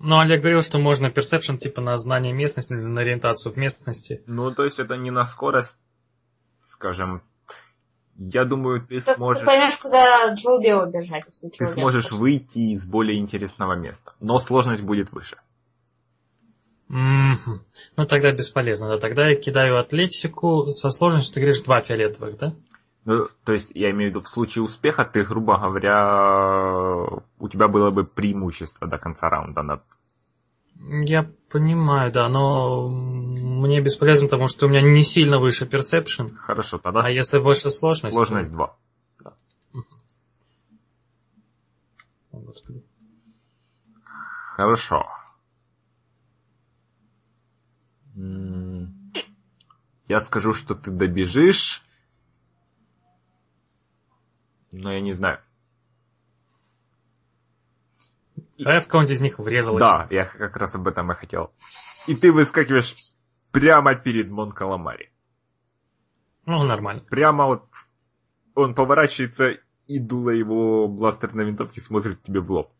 Ну, Олег говорил, что можно Perception типа на знание местности, или на ориентацию в местности. Ну, то есть это не на скорость, скажем. Я думаю, ты Ты, ты сможешь, поймешь, куда Джулио бежать, если ты сможешь выйти из более интересного места. Но сложность будет выше. Мгм. Ну тогда бесполезно, да. Тогда я кидаю атлетику со сложностью, ты говоришь, два фиолетовых, да? Ну, то есть, я имею в виду, в случае успеха ты, грубо говоря, у тебя было бы преимущество до конца раунда над Я понимаю, да, но мне бесполезно, потому что у меня не сильно выше Perception. Хорошо, тогда А если больше сложность? то- сложность 2. О, Господи. Хорошо. М, Я скажу, что ты добежишь. Но я не знаю. А я в кого-нибудь из них врезалась. Да, я как раз об этом и хотел. И ты выскакиваешь прямо перед Мон Каламари. Ну, нормально. Прямо вот он поворачивается, и дуло его бластерной винтовки смотрит тебе в лоб.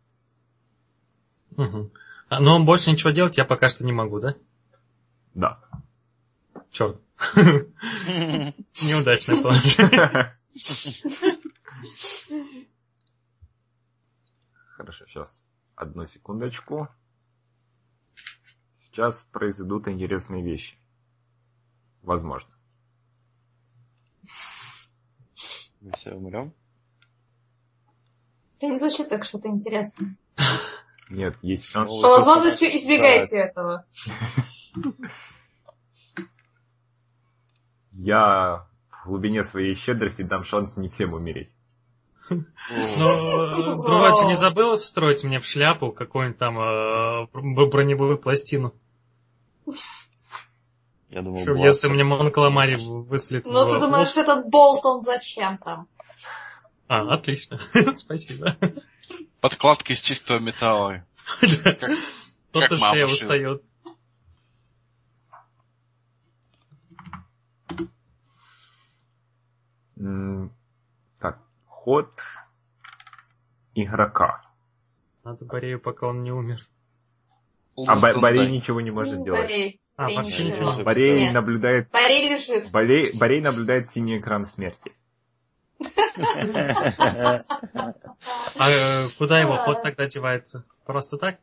А, Но больше ничего делать я пока что не могу, да? Да. Черт. Неудачный план. Хорошо, сейчас одну секундочку. Сейчас произойдут интересные вещи. Возможно. Мы все умрем? Это не звучит как что-то интересное. Нет, есть шанс, Ну, По возможности избегайте этого. Я в глубине своей щедрости дам шанс не всем умереть. Ну, Друвач не забыл встроить мне в шляпу какую-нибудь там э, броневую пластину? Я думал, Чтоб, бластер. если мне Мон Каламари выслет Ну, ты думаешь, этот болт, он зачем там? А, отлично. Спасибо. Подкладка из чистого металла. Как, Тот как и мама шея шила. устает. М, Так, ход игрока. Надо Борею, пока он не умер. А Лузган, Борей ничего не может Ну, делать. Борей. А, Борей вообще не ничего может. не Борей Нет. наблюдает... Борей лежит. Борей, Борей наблюдает синий экран смерти. А э, куда его ход тогда девается? Просто так?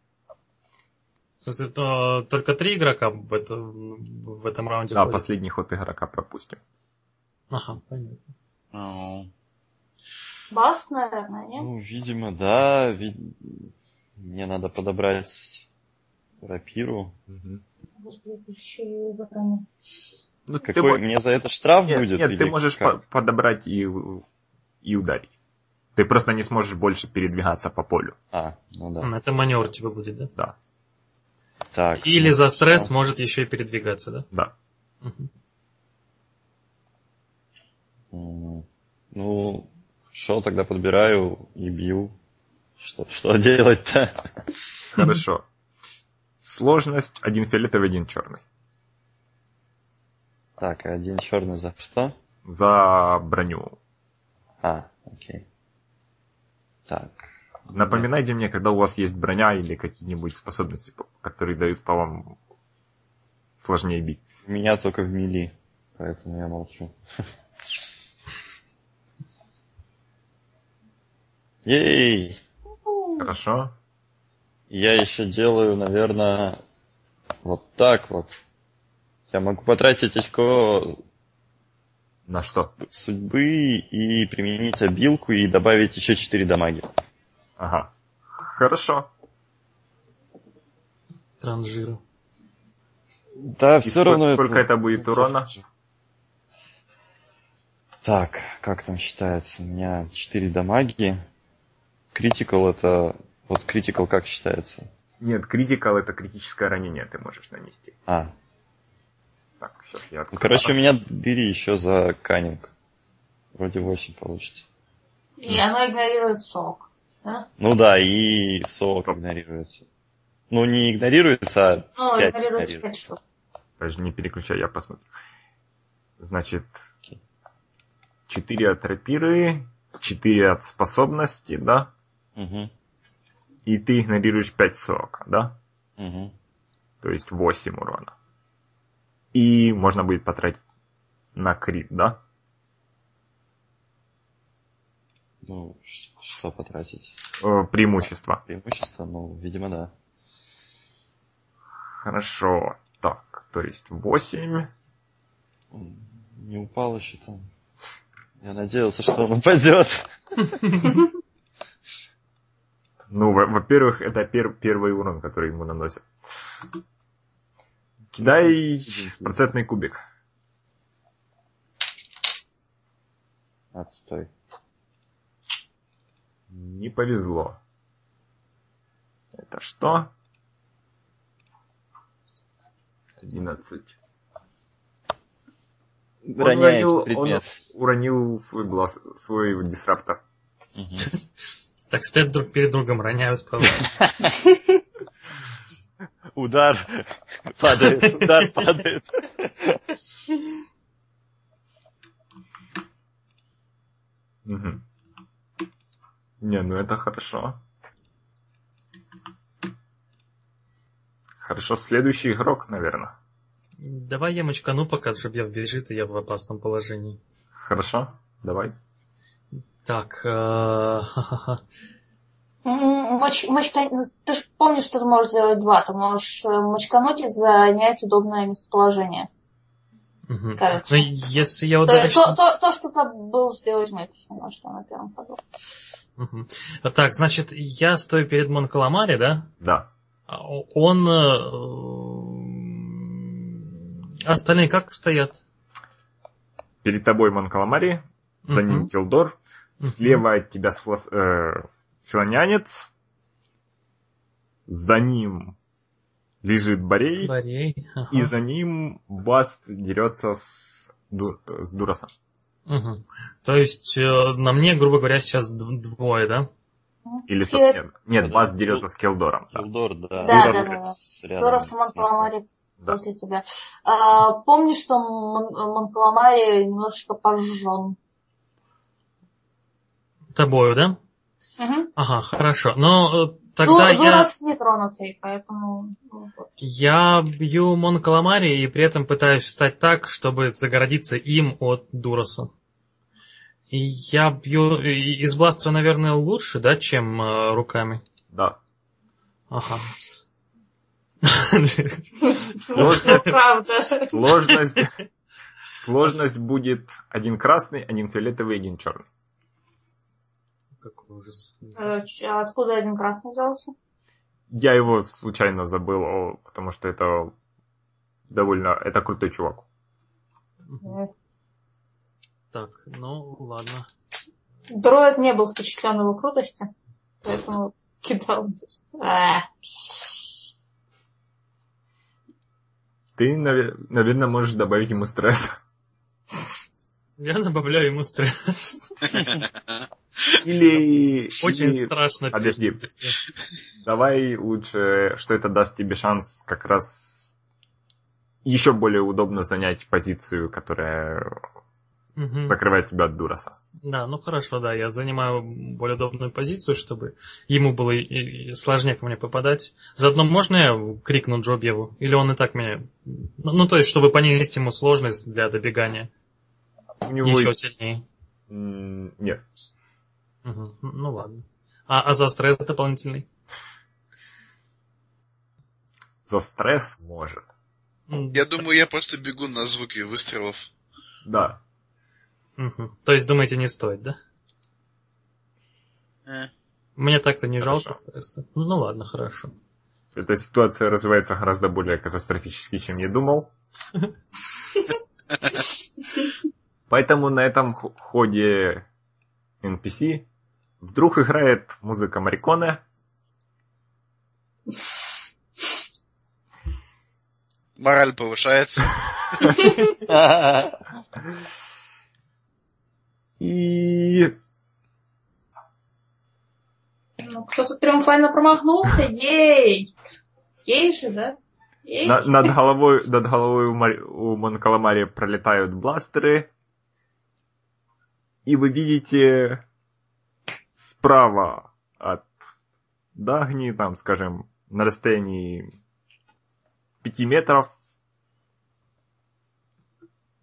В смысле, то только три игрока в, это- в этом раунде Да, ходят? последний ход игрока пропустим. Ага, понятно. Ну, Бас, наверное, нет? Ну, видимо, да. ви- Мне надо подобрать рапиру. Ты броня. Ну, ты Какой мо- мне за это штраф Нет, будет? нет, или ты можешь как? по- подобрать и, и ударить. Ты просто не сможешь больше передвигаться по полю. А, ну да. М, Это маневр у тебя будет, да? Да, Так. Или ну, за стресс всё. может еще и передвигаться, да? да. М, Ну, хорошо, тогда подбираю и бью. Что, что делать-то? Хорошо. Сложность один фиолетовый, один черный. Так, а один черный за что? За броню. А, окей. Так. Напоминайте мне, когда у вас есть броня или какие-нибудь способности, по- которые дают по вам сложнее бить. Меня только в мили, поэтому я молчу. Ей! Хорошо? Я еще делаю, наверное, вот так вот. Я могу потратить очко На что? судьбы и применить обилку и добавить еще 4 дамаги. Ага. Хорошо. Транжира. Да, И все сколько- равно сколько это будет урона? Так, как там считается? У меня 4 дамаги. Критикал это... Вот критикал как считается? Нет, критикал это критическое ранение ты можешь нанести. А. Так, сейчас я... Ну, короче, у меня бери еще за канинг. Вроде 8 получится. И оно игнорирует сок. Да? Ну да, и сок игнорируется. Ну, не игнорируется, а Ну, 5 игнорируется игнорируется. 5 штук. Подожди, не переключай, я посмотрю. Значит, 4 от рапиры, 4 от способности, да? И ты игнорируешь 5 сока, да? мгм. То есть 8 урона. И можно будет потратить на крит, да? Ну, что потратить? Э, преимущество. Преимущество? Ну, видимо, да. Хорошо. Так, то есть 8. М, Не упал еще там. Я надеялся, что он упадет. Ну, во- во-первых, это пер- первый урон, который ему наносят. Кидай процентный кубик. Отстой. Не повезло. Это что? 11. Он Роняет уронил- предмет. Он уронил свой глаз, свой дисраптор. Мгм. Так стоят друг перед другом, роняют. правда. Удар падает, удар падает. Мгм. Не, ну это хорошо. Хорошо, следующий игрок, наверное. Давай я мочкану пока, я бежит, и я в опасном положении. Хорошо, давай. Так, э, моч- мочка- Ты же помнишь, что ты можешь сделать два. Ты можешь э, мочкануть и занять удобное местоположение. Мгм. Кажется. Ну, если я То, удачно... то- то- то, что забыл сделать мой персонаж, что на первом ходу. Мгм. Так, значит, я стою перед Монкаламари, да? Да. А Он... э, а Остальные как стоят? Перед тобой Монкаламари, за ним Мгм. Килдор. Слева от тебя сфлос- э, филонянец, за ним лежит Борей, Борей. ага. и за ним Баст дерется с, Ду- с Дурасом. Мгм. То есть э, на мне, грубо говоря, сейчас двое, да? Или со Фе- нет, нет, Да, Баст да. дерется с Килдором. Да. Килдор, да. Да, Дурас да, да. рядом Дорос с- Монкаламари Да. после тебя. А, помнишь, что Мон- немножечко пожжен? Тобою, да? Угу. Ага, хорошо. Но э, тогда я, Дурас нетронутый, поэтому... ну, я бью Монкаламари и при этом пытаюсь встать так, чтобы загородиться им от Дуроса. И я бью из бластера, наверное, лучше, да, чем э, руками. Да. Ага. Сложность будет один красный, один фиолетовый, один черный. Какой ужас. Э, а Откуда один красный взялся? Я его случайно забыл, потому что это довольно, это крутой чувак. Так, ну ладно. Дроид не был впечатлен его крутости, поэтому кидал. А, Ты, наверное, можешь добавить ему стресс. Я добавляю ему стресс. Или... Очень или- страшно. Подожди. Давай лучше, что это даст тебе шанс как раз еще более удобно занять позицию, которая Мгм. закрывает тебя от Дураса. Да, ну хорошо, да, я занимаю более удобную позицию, чтобы ему было сложнее ко мне попадать. Заодно можно я крикну Джобьеву? Или он и так меня... Ну, ну, то есть, чтобы понизить ему сложность для добегания У него... еще сильнее. Нет. Мгм. Ну ладно. А, а за стресс дополнительный? За стресс может. М, Я думаю, я просто бегу на звуки выстрелов. Да. мгм. То есть, думаете, не стоит, да? Э. Мне так-то не Хорошо. жалко стресса. Ну ладно, хорошо. Эта ситуация развивается гораздо более катастрофически, чем я думал. Поэтому на этом ходе NPC вдруг играет музыка Мариконе. Мораль повышается. И Ну, кто-то триумфально промахнулся. Ей! Ей же, да? Ей. на- над головой, над головой у, Мари- у Монкаламари пролетают бластеры. И вы видите справа от Дагни, там, скажем, на расстоянии 5 метров,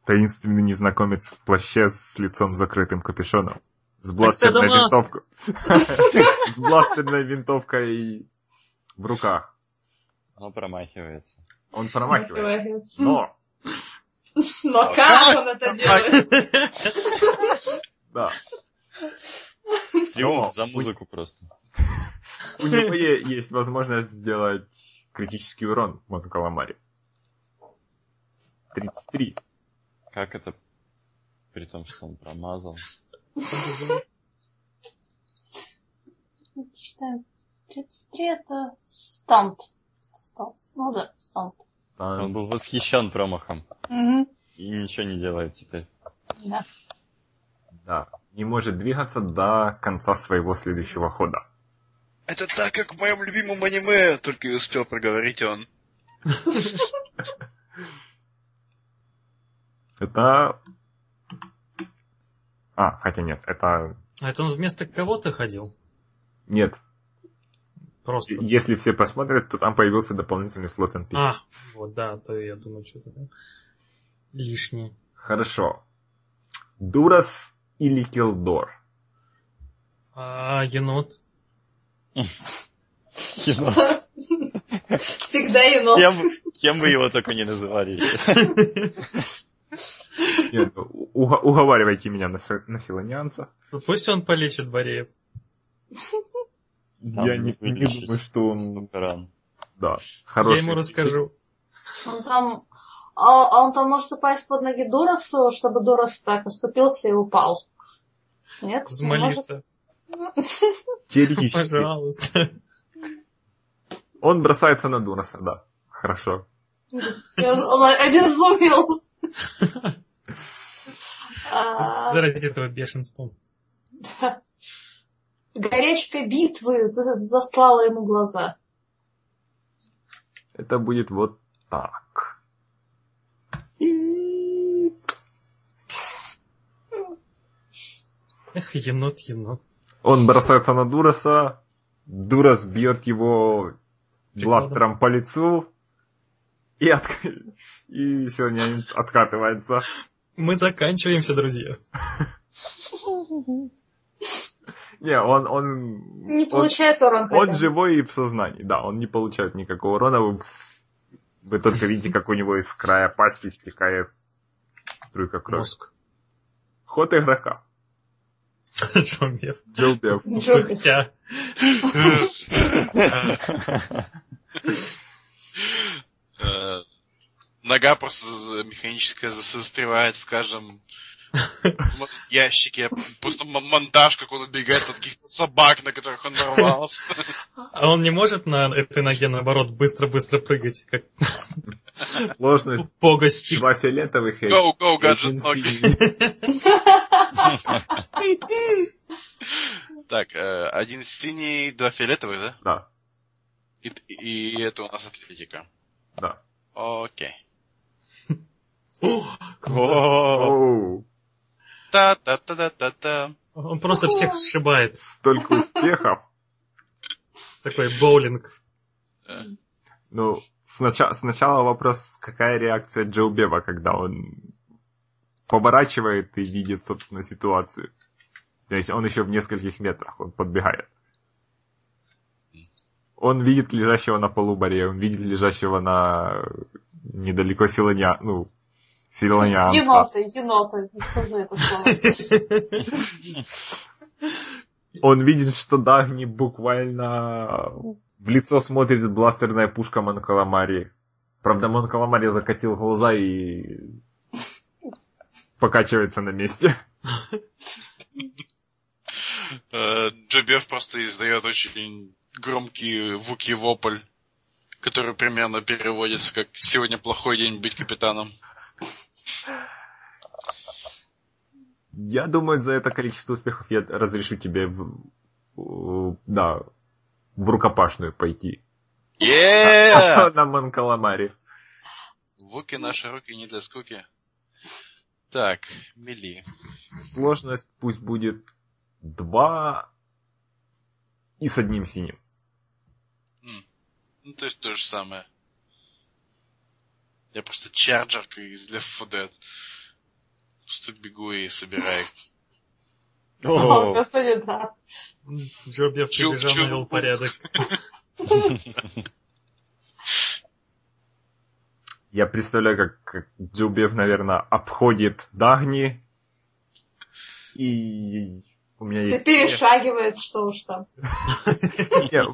таинственный незнакомец в плаще с лицом закрытым капюшоном. С бластерной винтовкой. С бластерной винтовкой в руках. Он промахивается. Он промахивает. Промахивается. Но, Но как он это делает? да, Триумф за музыку просто. у него есть возможность сделать критический урон Монте Каламари. 33. Как это? При том, что он промазал. Считаем. 33 это стант. Стант. Ну да, стант. Он был восхищен промахом. Мгм. И ничего не делает теперь. Да. Да, не может двигаться до конца своего следующего хода. Это так, как в моем любимом аниме, только и успел проговорить он. Это... А, хотя нет, это... А это он вместо кого-то ходил? Нет, Просто. если все посмотрят, то там появился дополнительный слот NPC. А, вот, да, то я думаю, что-то лишнее. Хорошо. Дурас или Килдор? А енот? Енот. Всегда енот. Кем, кем вы его только не называли. Нет, уговаривайте меня на, на филонианца. Пусть он полечит Бореев. Я не, не думаю, что он... ран. Да, Я хороший. ему расскажу. Он там... А, а он там может упасть под ноги Дурасу, чтобы Дурас так оступился и упал. Нет? Взмолиться. Теоретически. Пожалуйста. Он бросается на Дураса, да. Хорошо. Он, обезумел. Заради этого бешенством. Горячка битвы за- застлала ему глаза. Это будет вот так. Эх, енот, енот. Он бросается на Дураса. Дурас бьет его бластером по лицу. И, от... и силонянец откатывается. Мы заканчиваемся, друзья. Не, он... он Не он- получает урон Он, хотя. живой и в сознании. Да, он не получает никакого урона. Вы, вы только видите, как у него из края пасти стекает струйка крови. Мозг. Ход игрока. Джомбев. Джилбев. Джо- Хотя, Э, Нога просто механическая застревает в каждом ящике. Просто монтаж, как он убегает от каких-то собак, на которых он нарвался. а он не может на этой ноге, наоборот, быстро-быстро прыгать, как Сложность. погостик. Два фиолетовых и Go, go, гаджет один ноги. синий. Так, э, один синий, два фиолетовых, да? Да, И, и это у нас атлетика. да. Окей. О, круто. О, Оу, Та-та-та-та-та-та. Он просто всех сшибает. столько успехов. Такой боулинг. Ну, сначала, сначала вопрос, какая реакция Джилбева, когда он поворачивает и видит, собственно, ситуацию. То есть он еще в нескольких метрах, он подбегает. Он видит лежащего на полу баре, он видит лежащего на недалеко Силоня, ну, Силонианца. Енота, енота. Не скажи это слово. Он видит, что Дагни буквально в лицо смотрит бластерная пушка Монкаламари. Правда, Монкаламари закатил глаза и покачивается на месте. Э, Джобев просто издает очень громкий вуки вопль, который примерно переводится как «Сегодня плохой день быть капитаном». Я думаю, за это количество успехов я разрешу тебе в, да, в рукопашную пойти. Yeah! На Манкаламаре. Вуки наши руки не для скуки. Так, мели. Сложность пусть будет два и с одним синим. Ну, то есть то же самое. Я просто чарджер как из Left 4 Dead. Просто бегу и собираю. О, господи, да. Джобьев Чу- прибежал, навел порядок. Я представляю, как, как Джубев, наверное, обходит Дагни. И у меня Ты есть... перешагивает, что уж там. У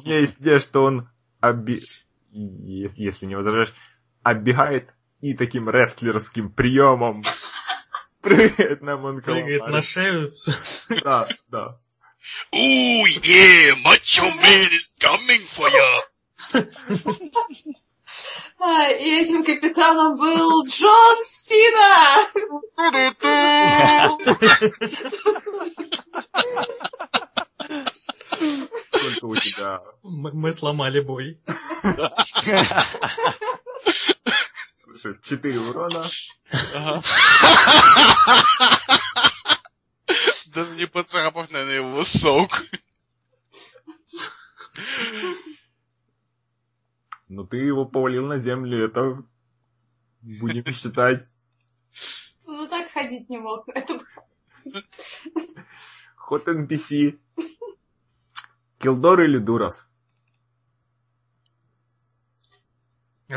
меня есть идея, что он, если не возражаешь, оббегает и таким рестлерским приемом прыгает на Прыгает на шею. Да, да. Ooh, yeah, Macho Man is coming for you. А, и этим капитаном был Джон Сина! Сколько у тебя? Мы мы сломали бой. Слушай, 4 урона. Ага. Даже не поцарапав, наверное, его сок. Ну ты его повалил на землю, это будем считать Ну так ходить не мог. Это ход NPC. Килдор или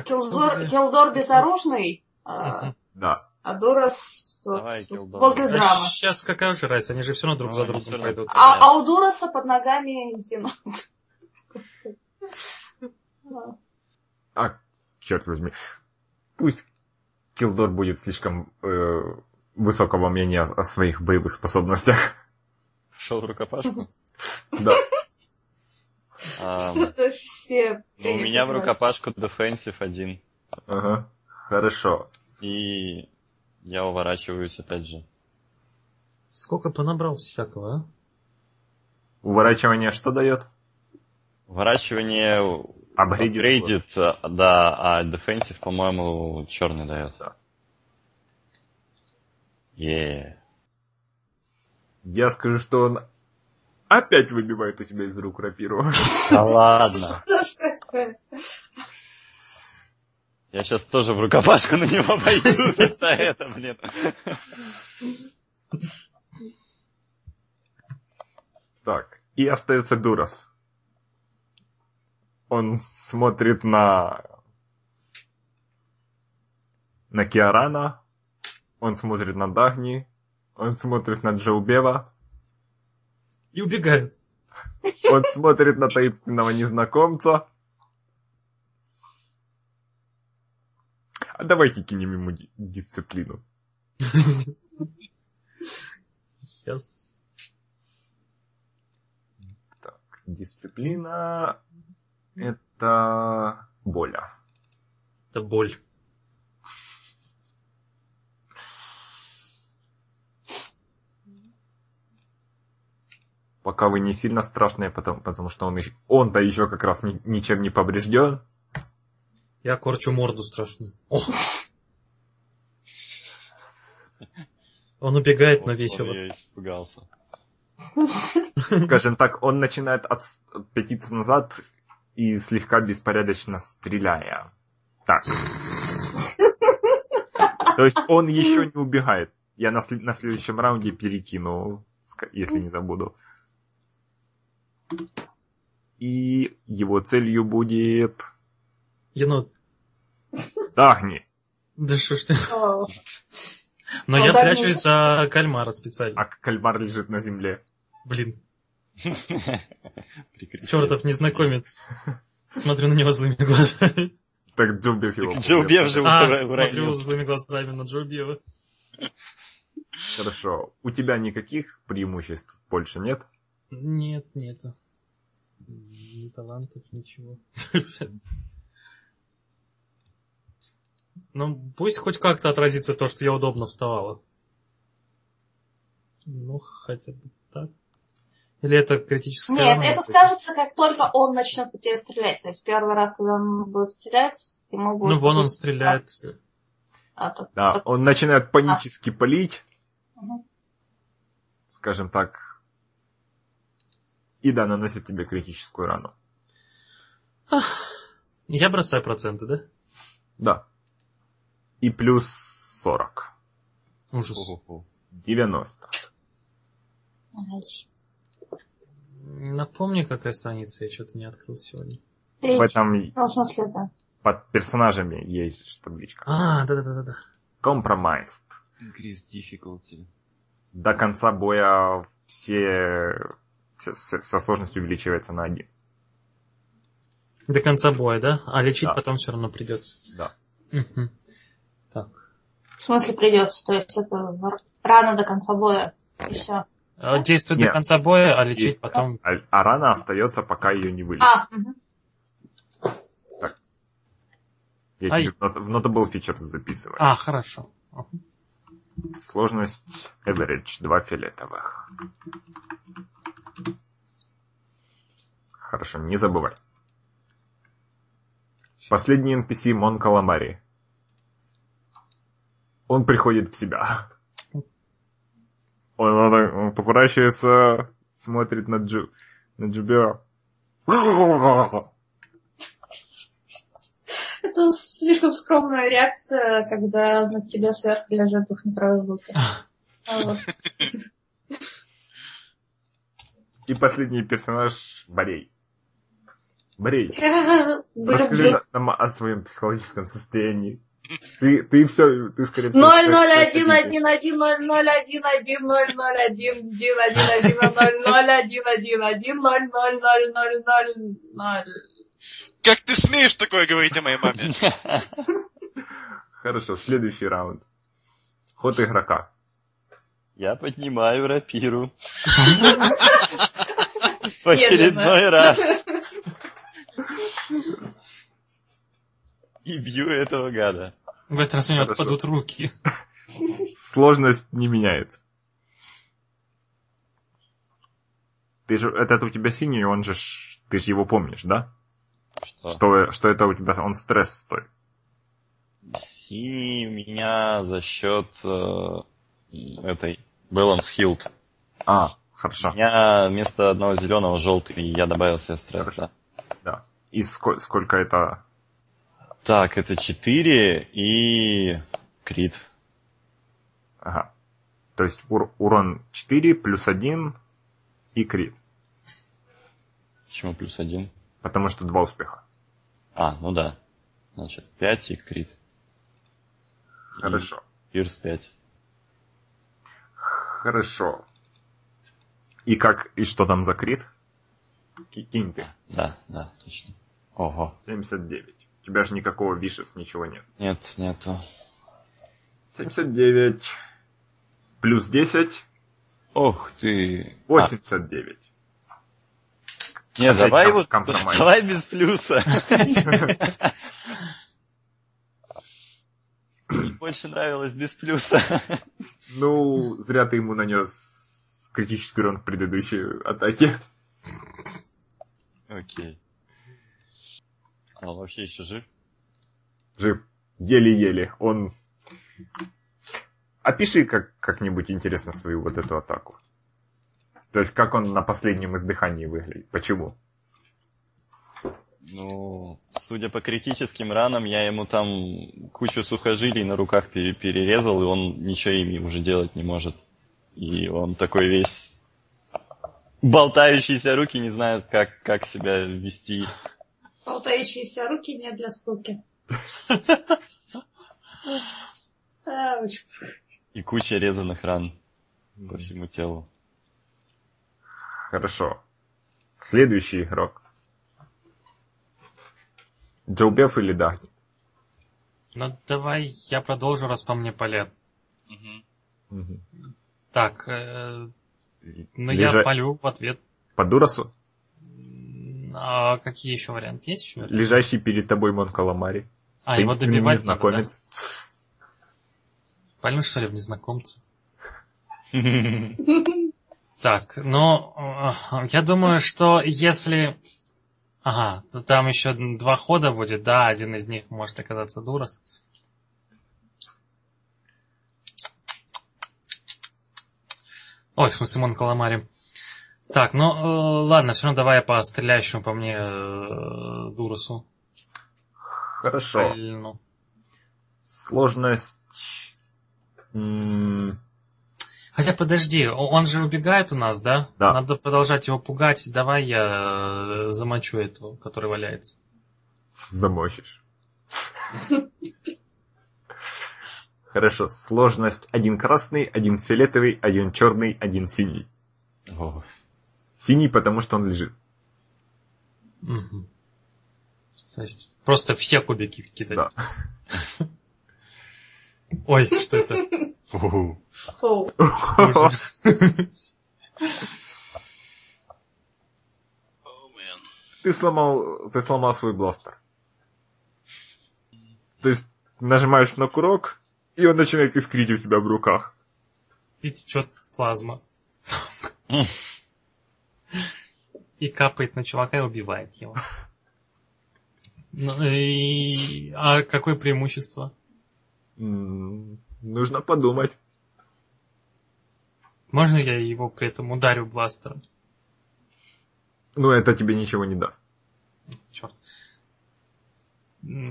Келдор, где? Келдор безоружный, а. Да. а Дурас Давай, возле А сейчас какая уже разница? Они же все равно друг за другом пойдут. А, а у Дураса под ногами енот. А, черт возьми. Пусть Килдор будет слишком э, высокого мнения о, о своих боевых способностях. Шел в рукопашку. Да. Ж все. ну, у меня в рукопашку дефенсив один. Ага. Хорошо. И я уворачиваюсь опять же. Сколько понабрал всякого, а? Уворачивание что дает? Уворачивание Апгрейдит да, а дефенсив, по-моему, черный дает. Да. Е. Я скажу, что он опять выбивает у тебя из рук рапиру. Да ладно. Я сейчас тоже в рукопашку на него пойду за это, блин. Так, и остается Дурас. Он смотрит на... на Киарана, он смотрит на Дагни, он смотрит на Джоубева, И убегает. он смотрит на таинственного незнакомца. А давайте кинем ему ди- дисциплину. Сейчас. Так, дисциплина... Это... Боля. Это боль. Пока вы не сильно страшные, потому, потому что он, он-то еще как раз ни- ничем не поврежден. Я корчу морду страшную. Он убегает, но Вот весело. Я испугался. Скажем так, он начинает от, пятиться назад и слегка беспорядочно стреляя. Так. То есть он еще не убегает. Я на, на следующем раунде перекину, если не забуду. И его целью будет Енот. Дагни. Да что ж ты. Но я прячусь за кальмара специально. А кальмар лежит на земле. Блин, чертов незнакомец. Смотрю на него злыми глазами. Так Джубев его. Так Джоубев же А, смотрю злыми глазами на Джо Био. Хорошо. У тебя никаких преимуществ больше нет? Нет, нету. Ни талантов, ничего. Ну, пусть хоть как-то отразится то, что я удобно вставала. Ну, хотя бы так. Или это критическое Нет, это скажется, как только он начнет по тебе стрелять. То есть первый раз, когда он будет стрелять, ему будет... Ну, вон он стреляет. А, так- Да, так- он начинает панически палить, Мгм. скажем так, и да, наносит тебе критическую рану. Я бросаю проценты, да? Да. И плюс 40. Ужас. Ху-ху-ху. 90. Ай. Напомни, какая страница, я что-то не открыл сегодня. В этом Ну, в смысле, да. под персонажами есть табличка. А, да-да-да-да. Compromise. Increase difficulty. До конца боя все, все- все- вся сложность увеличивается на один. До конца боя, да? А лечить Да. потом все равно придется. Да. Мгм. Так. В смысле придется? То есть это рано до конца боя. И все. А, Действовать Нет. до конца боя, а лечить Есть. потом... А, а рана остается, пока ее не вылечат. А, мгм. Я Ай. тебе в Notable Features записываю. А, хорошо. Сложность Average, два фиолетовых. Хорошо, не забывай. Последний NPC Мон Каламари. Он приходит в себя. Он, он, он поворачивается, смотрит на, Джу, на Джубера. Это слишком скромная реакция, когда на тебе сверху лежат двухметровые булки. И последний персонаж Борей. Борей, расскажи нам о своем психологическом состоянии. Ты, ты все, ты скорее всего... Ноль ноль что-то один видишь. один один ноль ноль один один ноль ноль один один один один ноль ноль один один один ноль ноль ноль ноль ноль ноль. Как ты смеешь такое говорить о моей маме? Хорошо, следующий раунд. Ход игрока. Я поднимаю рапиру. В очередной раз. И бью этого гада. В этот раз у него отпадут руки. Сложность не меняется. Ты же, этот у тебя синий, он же, ты же его помнишь, да? Что? Что, что это у тебя, он стресс стоит. Синий у меня за счет э, этой Balance Hilt. А, У хорошо. меня вместо одного зеленого желтый, и я добавил себе стресс, Хорошо. да. Да. И ско- сколько это? Так, это 4 и крит. Ага. То есть ур- урон 4 плюс 1 и крит. Почему плюс один? Потому что два успеха. А, ну да. Значит, 5 и крит. Хорошо. Пирс 5. Хорошо. И как, и что там за крит? Ки- Кинь ты. Да, да, точно. Ого. 79. У тебя же никакого вишес, ничего нет. Нет, нету. 79 плюс 10, Ох ты. 89. А, нет, давай компромисс. давай без плюса. Больше нравилось без плюса. Ну, зря ты ему нанес критический урон в предыдущей атаке. Окей. А он вообще еще жив? Жив. Еле-еле. Он... Опиши как, как-нибудь интересно свою вот эту атаку. То есть, как он на последнем издыхании выглядит. Почему? Ну, судя по критическим ранам, я ему там кучу сухожилий на руках пере- перерезал, и он ничего ими уже делать не может. И он такой весь болтающиеся руки, не знает, как, как себя вести. Болтающиеся руки не для скуки. И куча резаных ран по всему телу. Хорошо. Следующий игрок. Джоубеф или Дагни? Ну, давай я продолжу, раз по мне полет. Так, э, ну Лежа- я полю в ответ. По Дурасу? А какие еще варианты есть еще? Лежащий перед тобой Мон Каламари. А, его добивать надо, да? незнакомец. Пальмы, что ли, в незнакомца? Так, ну, э, я думаю, что если... Ага, то там еще два хода будет, да, один из них может оказаться Дурас. Ой, в смысле, Мон Каламари. Так, ну, э, ладно, все равно давай по стреляющему по мне э, Дурасу. Хорошо. Пальну. Сложность... м, Хотя подожди, он же убегает у нас, да? Да. Надо продолжать его пугать. Давай я э, замочу этого, который валяется. Замочишь. Хорошо, сложность один красный, один фиолетовый, один черный, один синий. О, Синий, потому что он лежит. Мгм. То есть просто все кубики кидать. Да. Ой, что это? Ты сломал, ты сломал свой бластер. То есть нажимаешь на курок, и он начинает искрить у тебя в руках. И течет плазма. И капает на чувака и убивает его. Ну, и... А какое преимущество? Нужно подумать. Можно я его при этом ударю бластером? Ну, это тебе ничего не даст. Черт.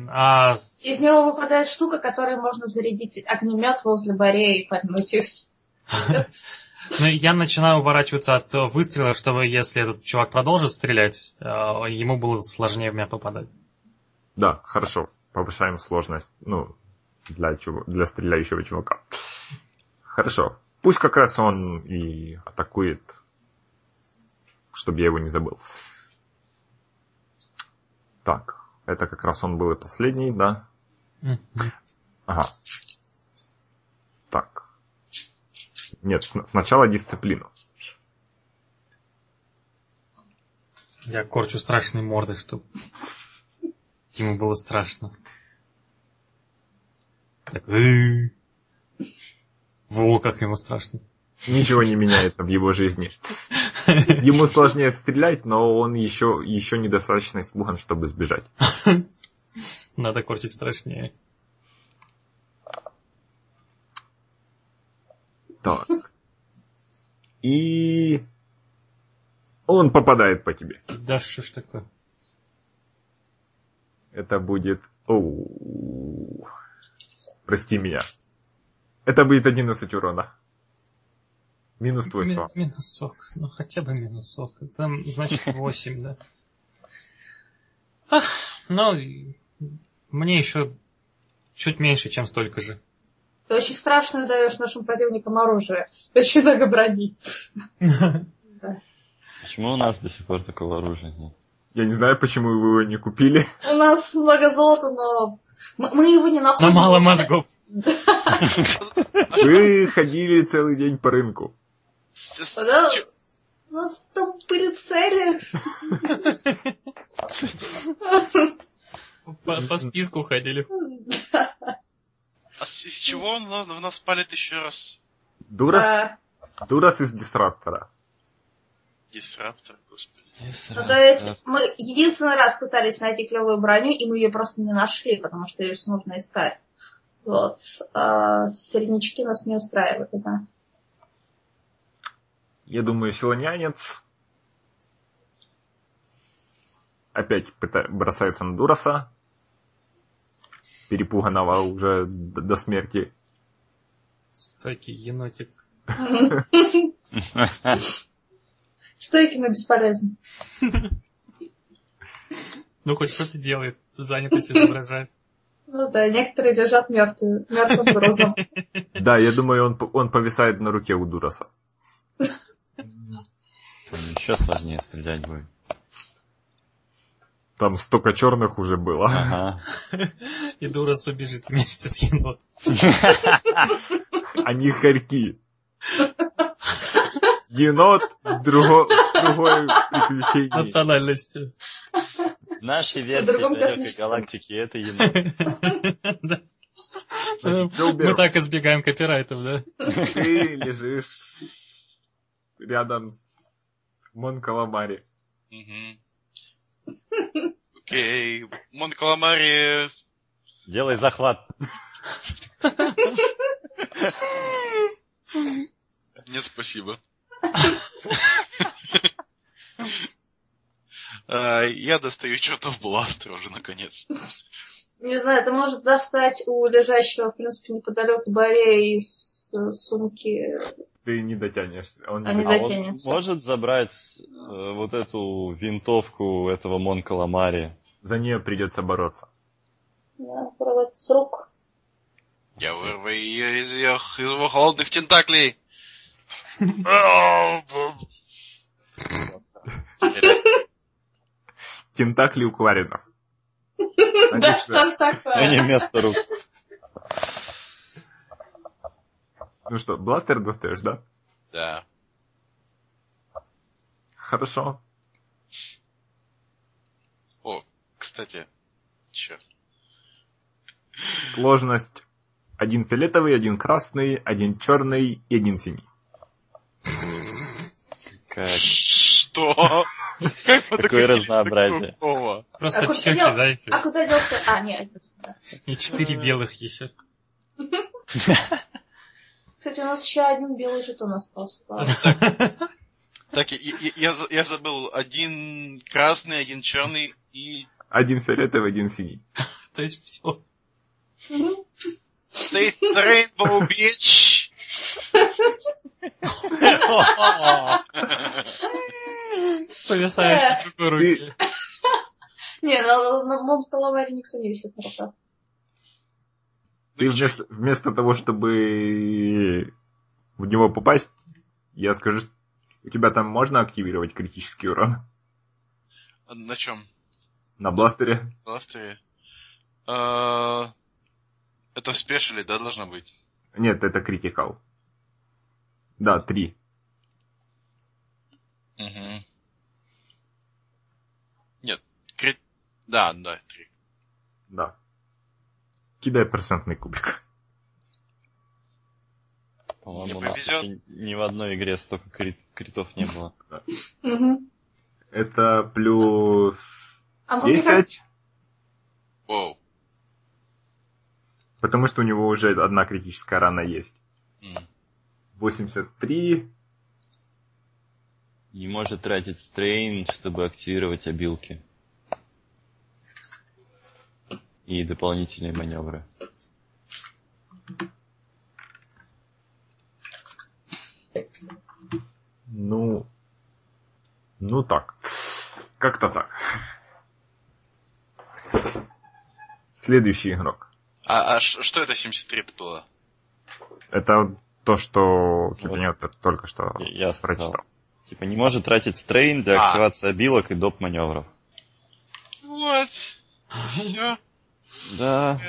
А Из него выпадает штука, которой можно зарядить огнемет возле баре и поднуть из... Ну, я начинаю уворачиваться от выстрела, чтобы если этот чувак продолжит стрелять, э, ему было сложнее в меня попадать. Да, хорошо. Повышаем сложность. Ну, для, чего, для стреляющего чувака. Хорошо. Пусть как раз он и атакует, чтобы я его не забыл. Так, это как раз он был и последний, да? Ага. Так. Нет, сна- сначала дисциплину. Я корчу страшные морды, чтобы ему было страшно. Так. Во, как ему страшно. Ничего не меняется в его жизни. Ему сложнее стрелять, но он еще, еще недостаточно испуган, чтобы сбежать. Надо корчить страшнее. Так. И он попадает по тебе. Да что ж такое? Это будет... Оу. Прости меня. Это будет 11 урона. Минус твой Ми- сон. минусок. Ну хотя бы минусок. Там, значит, 8, да. Ах, ну, мне еще чуть меньше, чем столько же. Ты очень страшно даешь нашим противникам оружие. Очень много брони. Почему у нас до сих пор такого оружия нет? Я не знаю, почему вы его не купили. У нас много золота, но мы, его не находим. Но мало мозгов. Вы ходили целый день по рынку. Да, У нас там были цели. По, по списку ходили. А с из чего он в нас палит еще раз? Дурас, А, Дурас из Дисраптора. Дисраптор. Ну, то есть мы единственный раз пытались найти клевую броню, и мы ее просто не нашли, потому что ее нужно искать. Вот. А середнячки нас не устраивают, да. Я думаю, силонянец опять пыта- бросается на Дураса, перепуганного уже до смерти. Стойкий енотик. Стойки, но бесполезны. Ну, хоть что-то делает, занятость изображает. Ну да, некоторые лежат мертвые, мертвым грузом. Да, я думаю, он, он повисает на руке у Дураса. Еще сложнее стрелять будет. Там столько черных уже было. Ага. И Дурас убежит вместе с енотом. Они хорьки. Енот друго, другое приключение. Национальности. нашей В версии далекой космическом. галактики это енот. Ты Мы так избегаем копирайтов, да? Ты лежишь рядом с Мон Каламари. Мгм. Окей. Мон Каламари... Делай захват. Нет, спасибо. А, Я достаю чертов бластер уже, наконец. Не знаю, это может достать у лежащего, в принципе, неподалеку Борея из э, сумки. Ты не дотянешься. Он А не А дотянется. он может забрать э, вот эту винтовку этого Мон Каламари? За нее придется бороться. Да, порвать с рук. Я вырву ее из, ех- из его холодных тентаклей. Тентакли у Кваринов. Да что ж Ну не такое? вместо рук. Ну что, бластер достаешь, да? Да. Хорошо. О, кстати. Черт. Сложность. Один фиолетовый, один красный, один черный и один синий. Как? Что? Какое разнообразие. Просто А все дел- кидай. А куда делся? А, нет. И четыре белых еще. Кстати, у нас еще один белый жетон остался. Так, я, я- я за- я забыл. Один красный, один черный и... Один фиолетовый, один синий. То есть все. The Rainbow Beach! Повисаешь на другой руке. Не, на, на Мон Каламаре никто не висит на руках. Ты вместо, вместо того, чтобы в него попасть, я скажу, у тебя там можно активировать критический урон На чем? на бластере? Бластере? А, Это в спешиле, да, должно быть? Нет, это критикал. Да, три. Угу. Нет, крит... Да, да, три. Да. Кидай процентный кубик. По-моему, у Не нас еще ни в одной игре столько крит- критов не было. Это плюс А мне кажется, 10, Воу. потому что у него уже одна критическая рана есть. 83, Не может тратить стрейн, чтобы активировать обилки. И дополнительные маневры. ну, ну так. Как-то так. Следующий игрок. А, а что это 73 было? Это то, что Кипенет только что Я я сказал. прочитал. Типа не может тратить стрейн для А. активации обилок и доп маневров. Вот. Все. Да.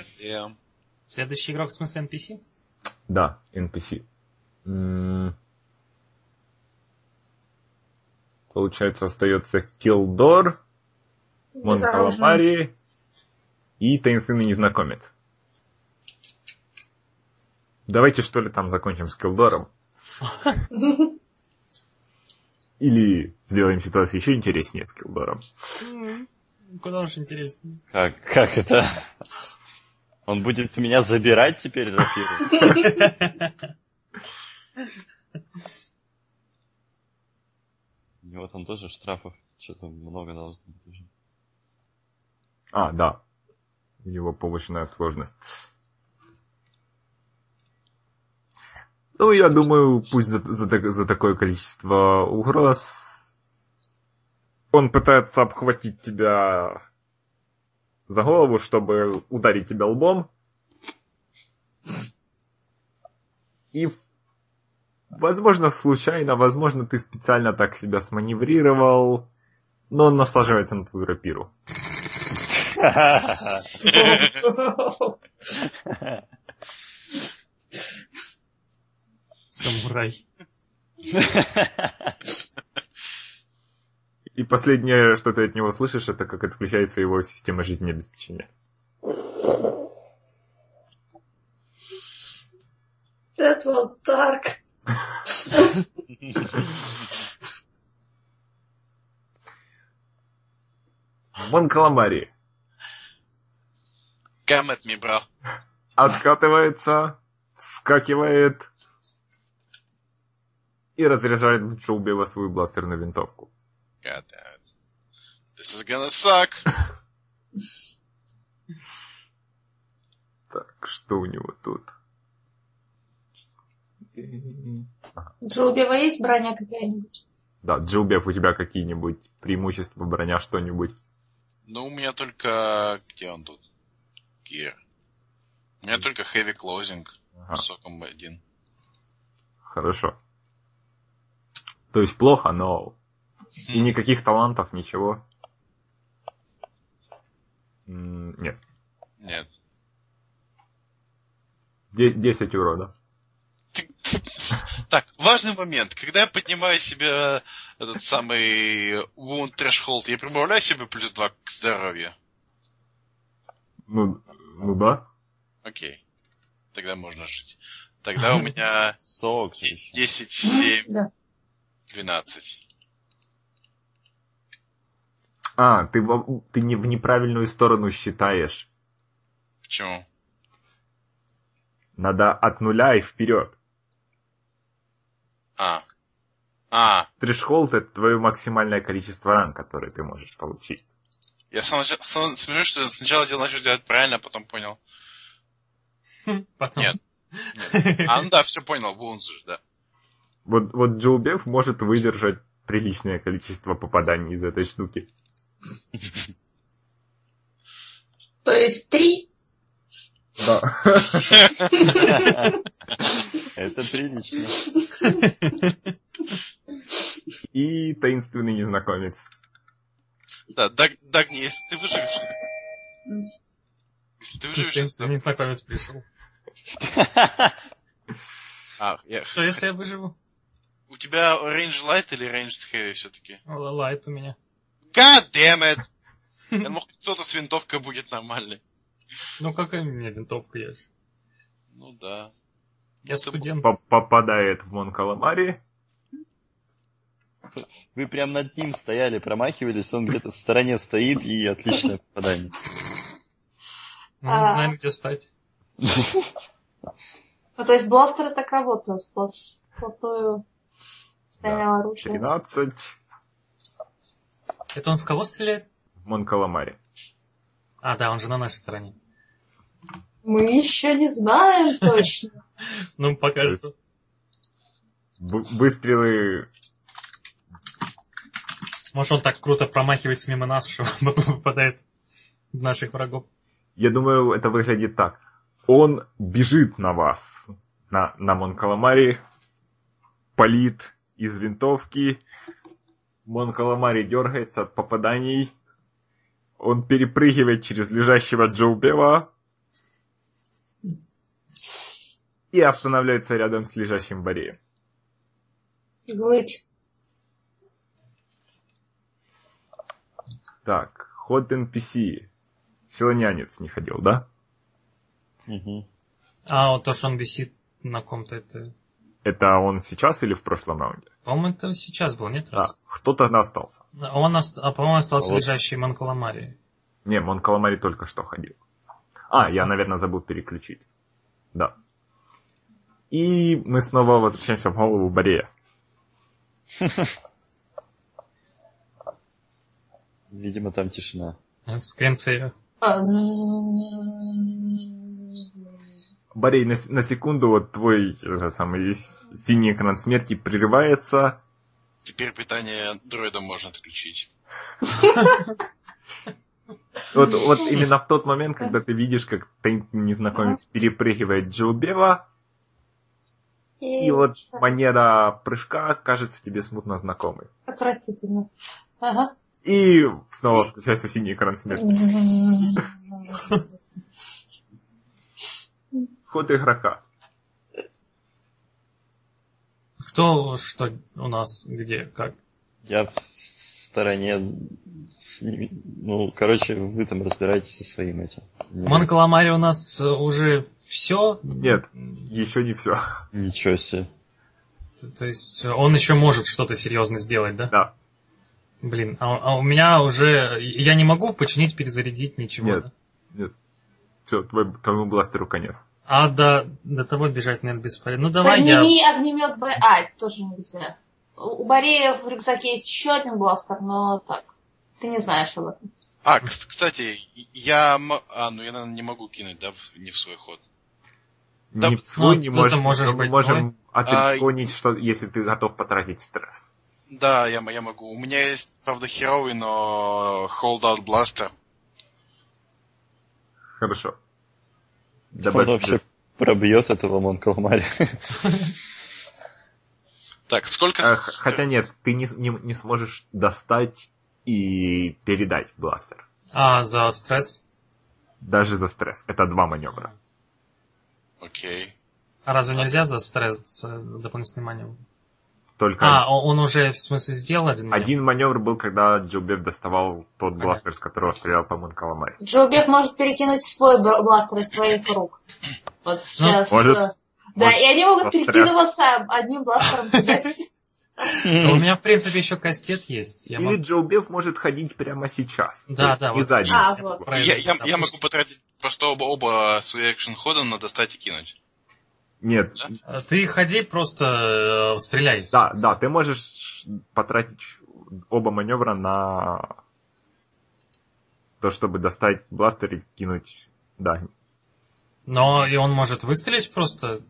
Следующий игрок в смысле NPC? Да, NPC. Получается, остается Килдор, Мон. Каламари и таинственный незнакомец. Давайте что ли там закончим с Килдором. Или сделаем ситуацию еще интереснее с Килдором. Куда уж интереснее. Как, как это? Он будет меня забирать теперь, рапиру? У него там тоже штрафов что-то много должно быть уже. А, да. У него повышенная сложность. Ну, я думаю, пусть за, за за такое количество угроз он пытается обхватить тебя за голову, чтобы ударить тебя лбом. И, возможно, случайно, возможно, ты специально так себя сманеврировал, но он наслаживается на твою рапиру. Самурай. И последнее, что ты от него слышишь, это как отключается его система жизнеобеспечения. That was dark. Вон Каламари Come at me, bro. откатывается, вскакивает и разряжает в Джоубева свою бластерную винтовку. God damn. This is gonna suck. Так, что у него тут? Джоубева есть броня какая-нибудь? Да, Джилбев, у тебя какие-нибудь преимущества, броня, что-нибудь? Ну, у меня только... Где он тут? Gear. У меня только heavy closing. Ага, Соком один. хорошо. То есть плохо, но... И никаких талантов, ничего? Нет. Нет. Де- 10 урода. Так, важный момент. Когда я поднимаю себе этот самый wound threshold, я прибавляю себе плюс 2 к здоровью. Ну, ну да. Окей. Тогда можно жить. Тогда у меня Сок. еще. 10, 7, 12. А, ты, ты не в неправильную сторону считаешь. Почему? Надо от нуля и вперед. А. А, Трешхолд это твое максимальное количество ран, которые ты можешь получить. я сам, сам смотрю, что сначала делал, начал делать правильно, а потом понял. Потом. Нет. Нет. А, ну да, все понял, wounds же, да. Вот, вот Джоубев может выдержать приличное количество попаданий из этой штуки. То есть три? Да. Это прилично. И таинственный незнакомец. Да, Даг, Дагни, если ты выживешь, если ты выживешь, то- незнакомец пришел. А, я- Что если я выживу? У тебя range light или ranged heavy все-таки? Лайт у меня. God damn it! Я думал, кто-то с винтовкой будет нормальный. Ну какая у меня винтовка ж- Ну да. Я студент. По- Попадает в Мон Каламари. Вы прям над ним стояли, промахивались, он где-то в стороне стоит и отличное попадание. Ну, не А. знаю, где стать. Ну, то есть бластеры так работают. Вплотную стального оружия. 13 Это он в кого стреляет? в Мон Каламари. А, да, он же на нашей стороне. Мы еще не знаем точно. Ну, пока что. Выстрелы Может, он так круто промахивается мимо нас, что попадает в наших врагов. Я думаю, это выглядит так. Он бежит на вас, на, на Мон Каламари, палит из винтовки. Мон Каламари дергается от попаданий. Он перепрыгивает через лежащего Джоубева и останавливается рядом с лежащим Бореем. Говорить. Так, ход NPC. Силонянец не ходил, да? Мгм. А, вот то, что он висит на ком-то, это... Это он сейчас или в прошлом раунде? По-моему, это сейчас был, нет? Да, раз? кто-то остался. Он, ост- а, по-моему, остался Вот. лежащий Манкаламари. Не, Мон Каламари только что ходил. А, я, наверное, забыл переключить. Да. И мы снова возвращаемся в голову Борея. Видимо, там тишина. Скринсейвер. Борей, на, на секунду вот твой этот самый синий экран смерти прерывается. Теперь питание дроида можно отключить. Вот, вот именно в тот момент, когда ты видишь, как таинственный незнакомец перепрыгивает Джилбева, и вот манера прыжка кажется тебе смутно знакомой. Отвратительно. Ага. И снова включается синий экран смерти. Ход игрока. Кто, что у нас, где, как? Я в стороне. с ними. Ну, короче, вы там разбираетесь со своим этим. Не- Мон Каламари у нас э, уже все? Нет, еще не все. Ничего себе. То есть он еще может что-то серьезно сделать, да? Да. Блин, а, а у меня уже... Я не могу починить, перезарядить ничего, Нет. да? Нет. Все, твой, твоему бластеру конец. А до, до того бежать, наверное, бесполезно. Ну давай я... Подними огнемет Б. А, тоже нельзя. У Борея в рюкзаке есть еще один бластер, но так. Ты не знаешь об этом. А, кс- кстати, я... А, ну я, наверное, не могу кинуть, да, не в свой ход. Да, не в свой ну, не можешь, можешь мы быть можем А, отреклонить, что если ты готов потратить стресс. Да, я, я могу. У меня есть, правда, херовый, но Holdout Blaster. Хорошо. Он Добавь вообще пробьет этого Мон Каламари. Так, сколько... Х- Хотя нет, ты не, не, не сможешь достать и передать бластер. А, за стресс? Даже за стресс. Это два маневра. Окей. А разве нельзя за стресс э, дополнительный маневр? Только А, он уже, в смысле, сделал один маневр? один маневр был, когда Джилбеф доставал тот бластер, с которого стрелял по Монкаламаре. Джо Беф может перекинуть свой бластер из своих рук. Вот сейчас... может. э, Да, Может, и они могут застрял. перекидываться одним бластером. А У меня, в принципе, еще кастет есть. Я Или Джилбеф может ходить прямо сейчас. Да, да, Не вот. сзади. А, вот. Я, я, я допустим. могу потратить просто оба, оба свои экшен хода на достать и кинуть. Нет. А Ты ходи, просто э, стреляй. Да, да, ты можешь потратить оба маневра на то, чтобы достать бластер и кинуть. Да. Но и он может выстрелить просто...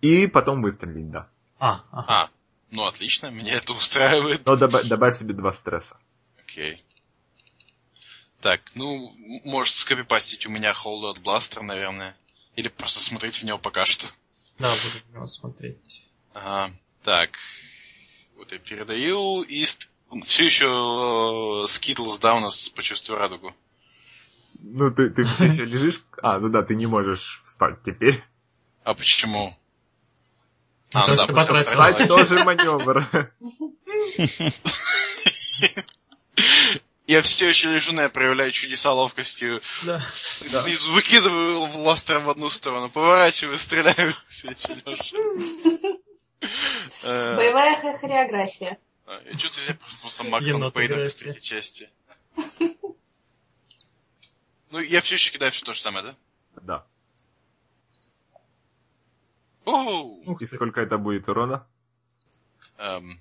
И потом выстрелить, да. А, ага. А, ну отлично, меня это устраивает. Но доба- добавь себе два стресса. Окей. Так, ну, может скопипастить у меня Holdout Blaster, наверное. Или просто смотреть в него пока что. Да, буду на него смотреть. Ага. Так. Вот я передаю и... Все еще Skittles да у нас почувствую радугу. Ну, ты, ты все еще лежишь. А, ну да, ты не можешь встать теперь. А почему? А, то, ну да, что потратил. потратил. Встать тоже маневр. Я все еще лежу, но я проявляю чудеса ловкости. Да. Снизу выкидываю бластер в одну сторону, поворачиваю, стреляю. Все еще лежу. Э, Боевая хо- хореография. а, Я чувствую себя просто Максом. Пейном из третьей части. Ну, я все еще кидаю все то же самое, да? Да. Оу! И сколько это будет урона? Эм,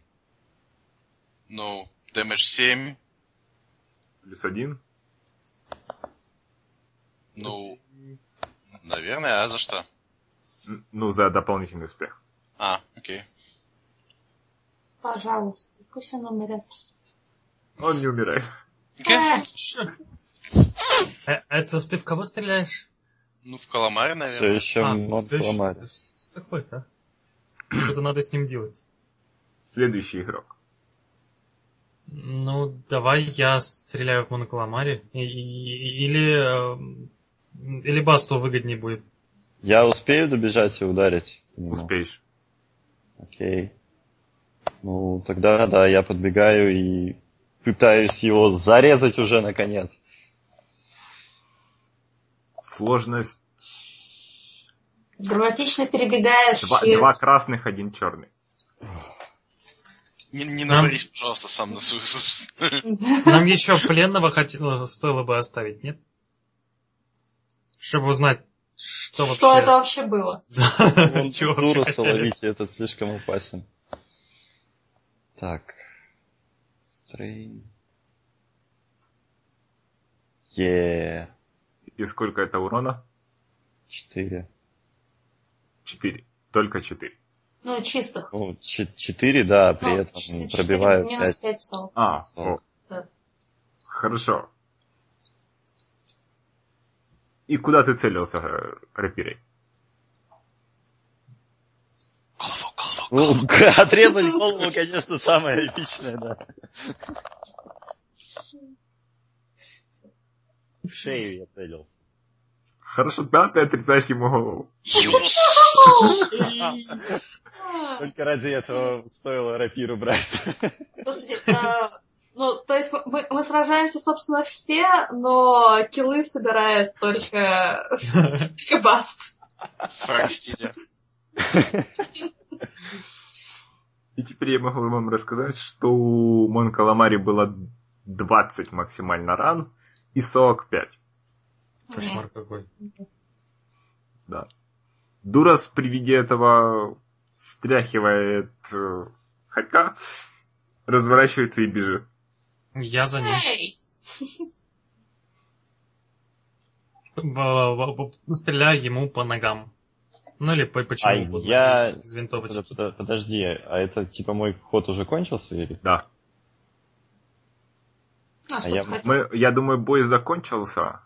Ну, дэмэдж 7, Плюс один. ну, наверное, а за что? Ну, за дополнительный успех. А, окей. Пожалуйста, пусть он умрет. Он не умирает. Э? Э, Это ты в кого стреляешь? Ну, в Каламаре, Все наверное. еще А, ещё- Каламари. Что такое-то, а? Что-то надо с ним делать. Следующий игрок. Ну, давай я стреляю в Монокаламаре. Или... эм, Или Басту выгоднее будет. Я успею добежать и ударить? Успеешь. Окей. Ну, тогда да, я подбегаю и пытаюсь его зарезать уже наконец. Сложность Драматично перебегаешь два, через... два красных, один черный. Не, не Нам- наварись, пожалуйста, сам на свою собственную. Нам еще пленного хотело, стоило бы оставить, нет? Чтобы узнать, что вообще... Что это вообще было? Чего вообще Дуруса хотели? ловите, этот слишком опасен. Так. Стрейн. Е, И сколько это урона? четыре. Четыре. Только четыре. Ну, чистых. Ну, ч- четыре, да, при Ну, этом четыре пробиваю Минус пять. 5 сол. А, О. о. Да. Хорошо. И куда ты целился, э, рапирой? Голову, голову, Ну, отрезать голову, конечно, самое эпичное, да. В шею я целился. Хорошо, да, ты отрезаешь ему голову. Только ради этого стоило рапиру брать. Э, Ну, то есть мы- мы, сражаемся, собственно, все, но киллы собирает только, только Баст. Фраг стиля. И теперь я могу вам рассказать, что у Мон Каламари было 20 максимально ран и 45. Кошмар какой. Да. Дурас при виде этого стряхивает э, хорька, разворачивается и бежит. Я за ним. Стреляю ему по ногам. Ну или по почему А я- Из винтовочки. Подо- подо- Подожди, а это типа мой ход уже кончился или? Да. А, что я-? Мы, я думаю, бой закончился.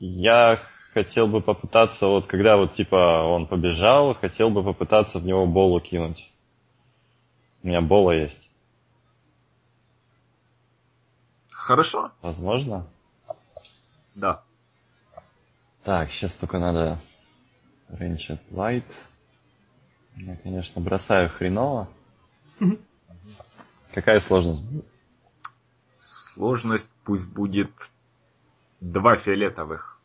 Я хотел бы попытаться, вот когда вот типа он побежал, хотел бы попытаться в него болу кинуть. У меня бола есть. Хорошо? Возможно? Да. Так, сейчас только надо Ranged Light. Я, конечно, бросаю хреново. Какая сложность? Сложность пусть будет два фиолетовых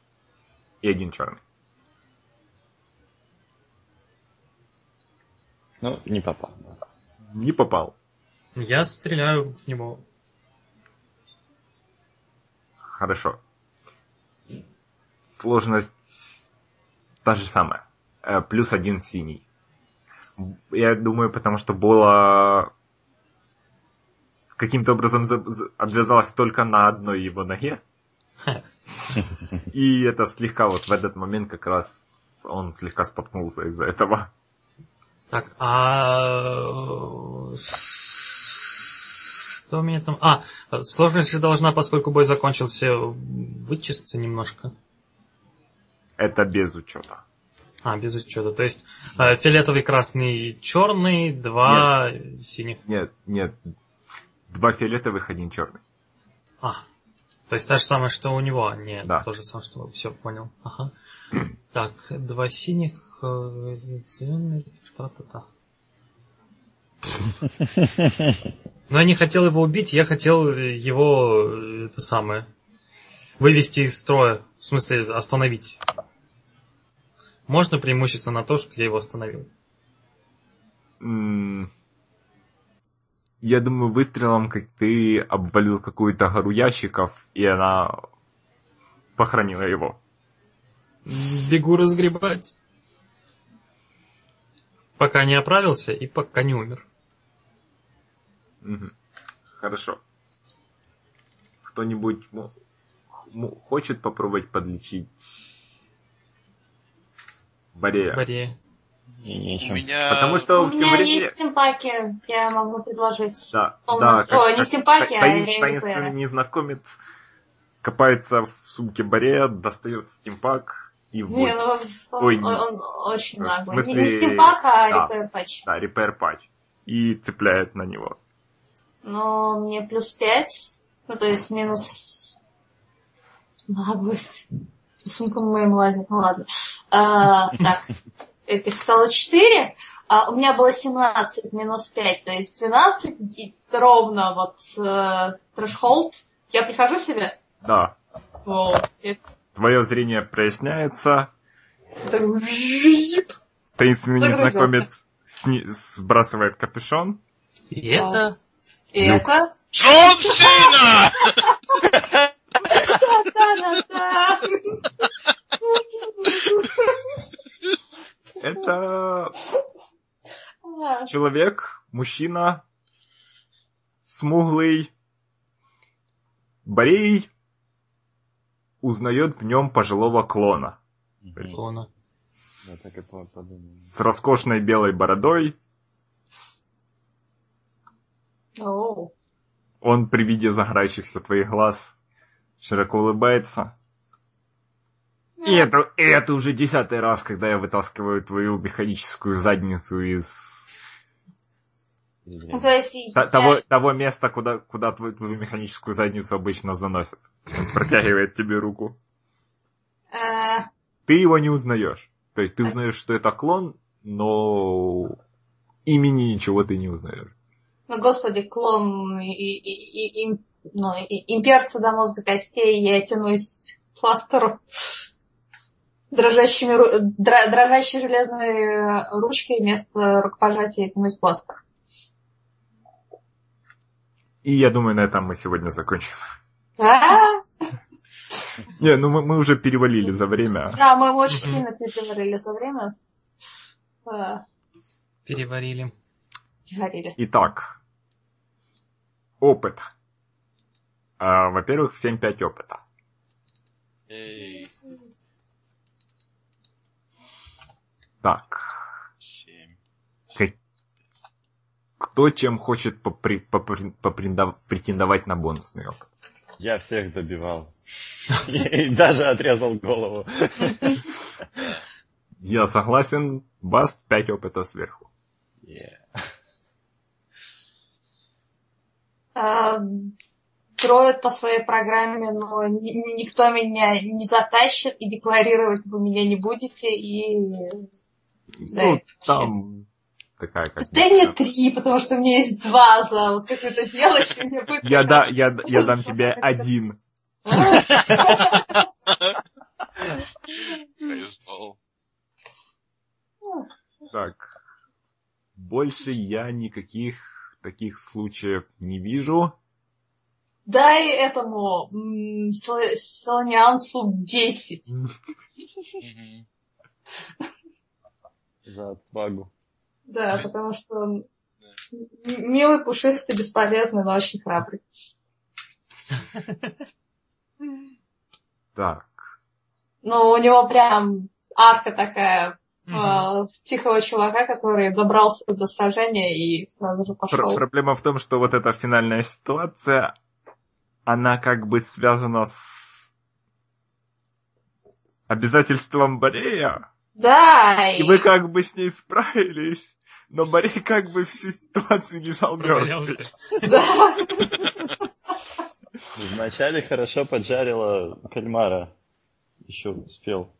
и один черный. Ну, не попал. да. Не попал. Я стреляю в него. Хорошо. Сложность та же самая. Э, Плюс один синий. Я думаю, потому что Бола каким-то образом за- за- обвязалась только на одной его ноге. И это слегка вот в этот момент как раз он слегка споткнулся из-за этого. Так, а... Что у меня там... А, сложность же должна, поскольку бой закончился, вычиститься немножко. Это без учета. А, без учета. То есть э, фиолетовый, красный, черный, два синих. Нет, нет. Два фиолетовых, один черный. А, то есть та же самое, что у него. Нет, Да. то же самое, что... Все, понял. Ага. Так, два синих, э, та-та-та. Но я не хотел его убить, я хотел э, его, э, это самое, вывести из строя. В смысле, остановить. Можно преимущество на то, что я его остановил. Я думаю, выстрелом, как ты обвалил какую-то гору ящиков, и она похоронила его. Бегу разгребать. Пока не оправился и пока не умер. Хорошо. Кто-нибудь хочет попробовать подлечить Борея? Борея. И У нечем. меня... Потому что У меня Кембридже- есть стимпаки, я могу предложить. Да, да, нас- ой, не стимпаки, а таин- таинственный незнакомец копается в сумке Борея, достает стимпак и в Не, ну, он, Ой, он- он очень наглый. Не- смысле, Не стимпак, а да. repair patch. да, repair патч. И цепляет на него. Но мне плюс 5, ну то есть минус наглость. Сумка моим лазит, ну ладно. А, так, этих стало 4, а у меня было 17 минус 5, то есть 12 и ровно вот э, трэшхолд. Я прихожу в себя, Да. вот, Твое зрение проясняется, таинственный незнакомец сни- сбрасывает капюшон. И это... И это... Джон Сина! Это человек, мужчина, смуглый, Борей узнает в нем пожилого клона. Клона. Я так и по- подумал. с роскошной белой бородой. Он при виде загорающихся твоих глаз широко улыбается. И это, и это уже десятый раз, когда я вытаскиваю твою механическую задницу из Ну, То есть Т- я- того, того места, куда, куда твою, твою механическую задницу обычно заносят. Он протягивает тебе руку. э, Ты его не узнаешь. То есть ты Так. узнаешь, что это клон, но имени ничего ты не узнаешь. Ну, господи, клон и, и, и, и, ну, и, имперца до мозга костей, я тянусь к пластеру дрожащими, дрожащей железной ручкой вместо рукопожатия тянусь к пластеру. И я думаю, на этом мы сегодня закончим. А? Не, ну мы, мы уже перевалили за время. Да, мы очень сильно переговорили за время. А, Переварили. Переговорили. Итак, опыт. А, во-первых, 7-5 опыта. Эй, Так, семь. как- кто чем хочет попри- попри- попринда- претендовать на бонусный опыт? Я всех добивал. И даже отрезал голову. Я согласен, Баст 5 опыта сверху. Строят по своей программе, но ни- ни- никто меня не затащит, и декларировать вы меня не будете, и... Да, Ну, вообще. там такая как... Дай мне три, потому что у меня есть два за вот какую-то мелочь, и мне будет Я, да, я, я дам тебе один. Бейсбол. Так. Больше я никаких таких случаев не вижу. Дай этому Сониансу 10. За отвагу. Да, потому что он милый, пушистый, бесполезный, но очень храбрый. Так. Ну, у него прям арка такая э, тихого чувака, который добрался до сражения и сразу же Пр- пошел. проблема в том, что вот эта финальная ситуация, она как бы связана с обязательством Борея, Да, и вы как бы с ней справились, но Борей как бы всю ситуацию лежал мертвый. да. Вначале хорошо поджарила кальмара. Еще успел.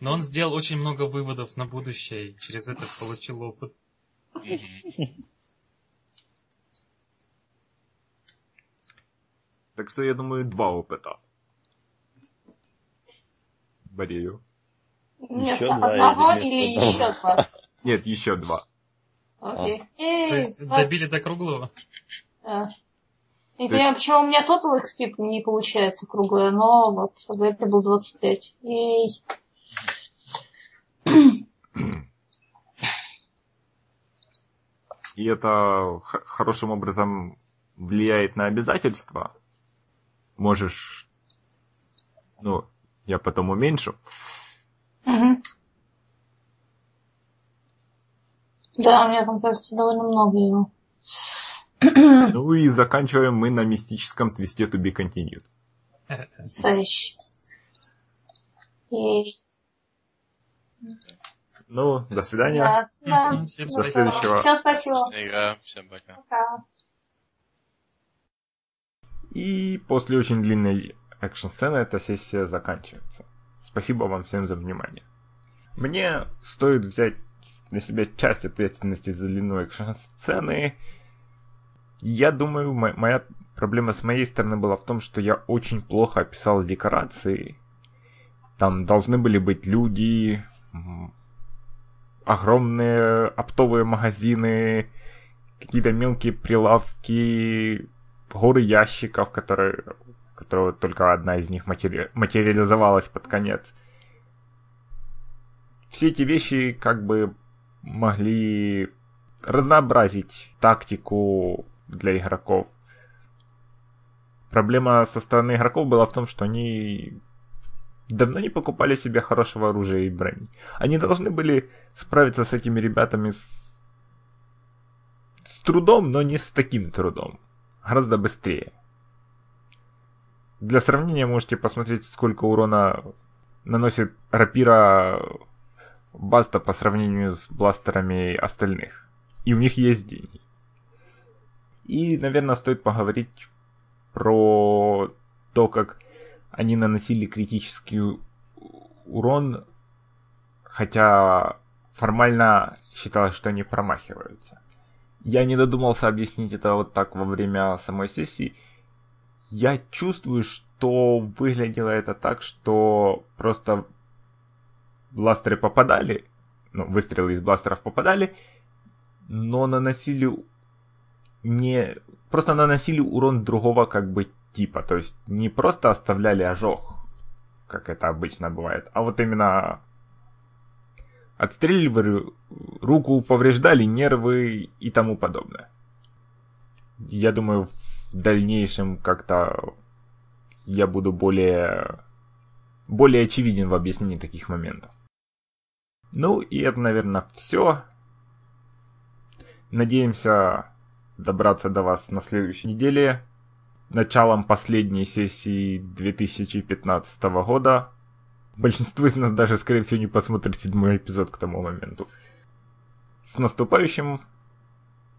Но он сделал очень много выводов на будущее и через это получил опыт. Так что я думаю, два опыта. Борею. Вместо одного или еще два. Нет, еще два. Окей. То Эй, есть добили до круглого. да. То понимаю, почему у меня Total XP не получается круглая, но вот в игре был 25. Ей. И это хорошим образом влияет на обязательства. Можешь... Ну, я потом уменьшу. Мгм. Да, у меня там, кажется, довольно много его. Ну и заканчиваем мы на мистическом твисте to be continued. Настоящий. И... Ну, до свидания. Да, да. Всем До спасибо. следующего. Всем спасибо. Игра. Всем пока. Пока. И после очень длинной экшн-сцены эта сессия заканчивается. Спасибо вам всем за внимание. Мне стоит взять на себя часть ответственности за длину экшн-сцены. Я думаю, мо- моя проблема с моей стороны была в том, что я очень плохо описал декорации. Там должны были быть люди, огромные оптовые магазины, какие-то мелкие прилавки, горы ящиков, которые, которые только одна из них матери- материализовалась под конец. Все эти вещи как бы могли разнообразить тактику для игроков. Проблема со стороны игроков была в том, что они давно не покупали себе хорошего оружия и брони. Они должны были справиться с этими ребятами с, с трудом, но не с таким трудом. Гораздо быстрее. Для сравнения можете посмотреть, сколько урона наносит рапира Баста по сравнению с бластерами остальных. И у них есть деньги. И, наверное, стоит поговорить про то, как они наносили критический урон, хотя формально считалось, что они промахиваются. я не додумался объяснить это вот так во время самой сессии. Я чувствую, что выглядело это так, что просто бластеры попадали, ну, выстрелы из бластеров попадали, но наносили не... Просто наносили урон другого как бы типа. То есть не просто оставляли ожог, как это обычно бывает, а вот именно отстреливали, руку повреждали, нервы и тому подобное. Я думаю, в дальнейшем как-то я буду более, более очевиден в объяснении таких моментов. Ну и это, наверное, все. Надеемся добраться до вас на следующей неделе, началом последней сессии 2015 года. Большинство из нас даже, скорее всего, не посмотрит седьмой эпизод к тому моменту. С наступающим,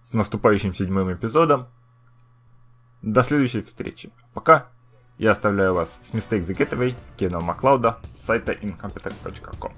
с наступающим седьмым эпизодом. До следующей встречи. Пока. Я оставляю вас с Mistake the Getaway, Кена Маклауда с сайта incompetent.com.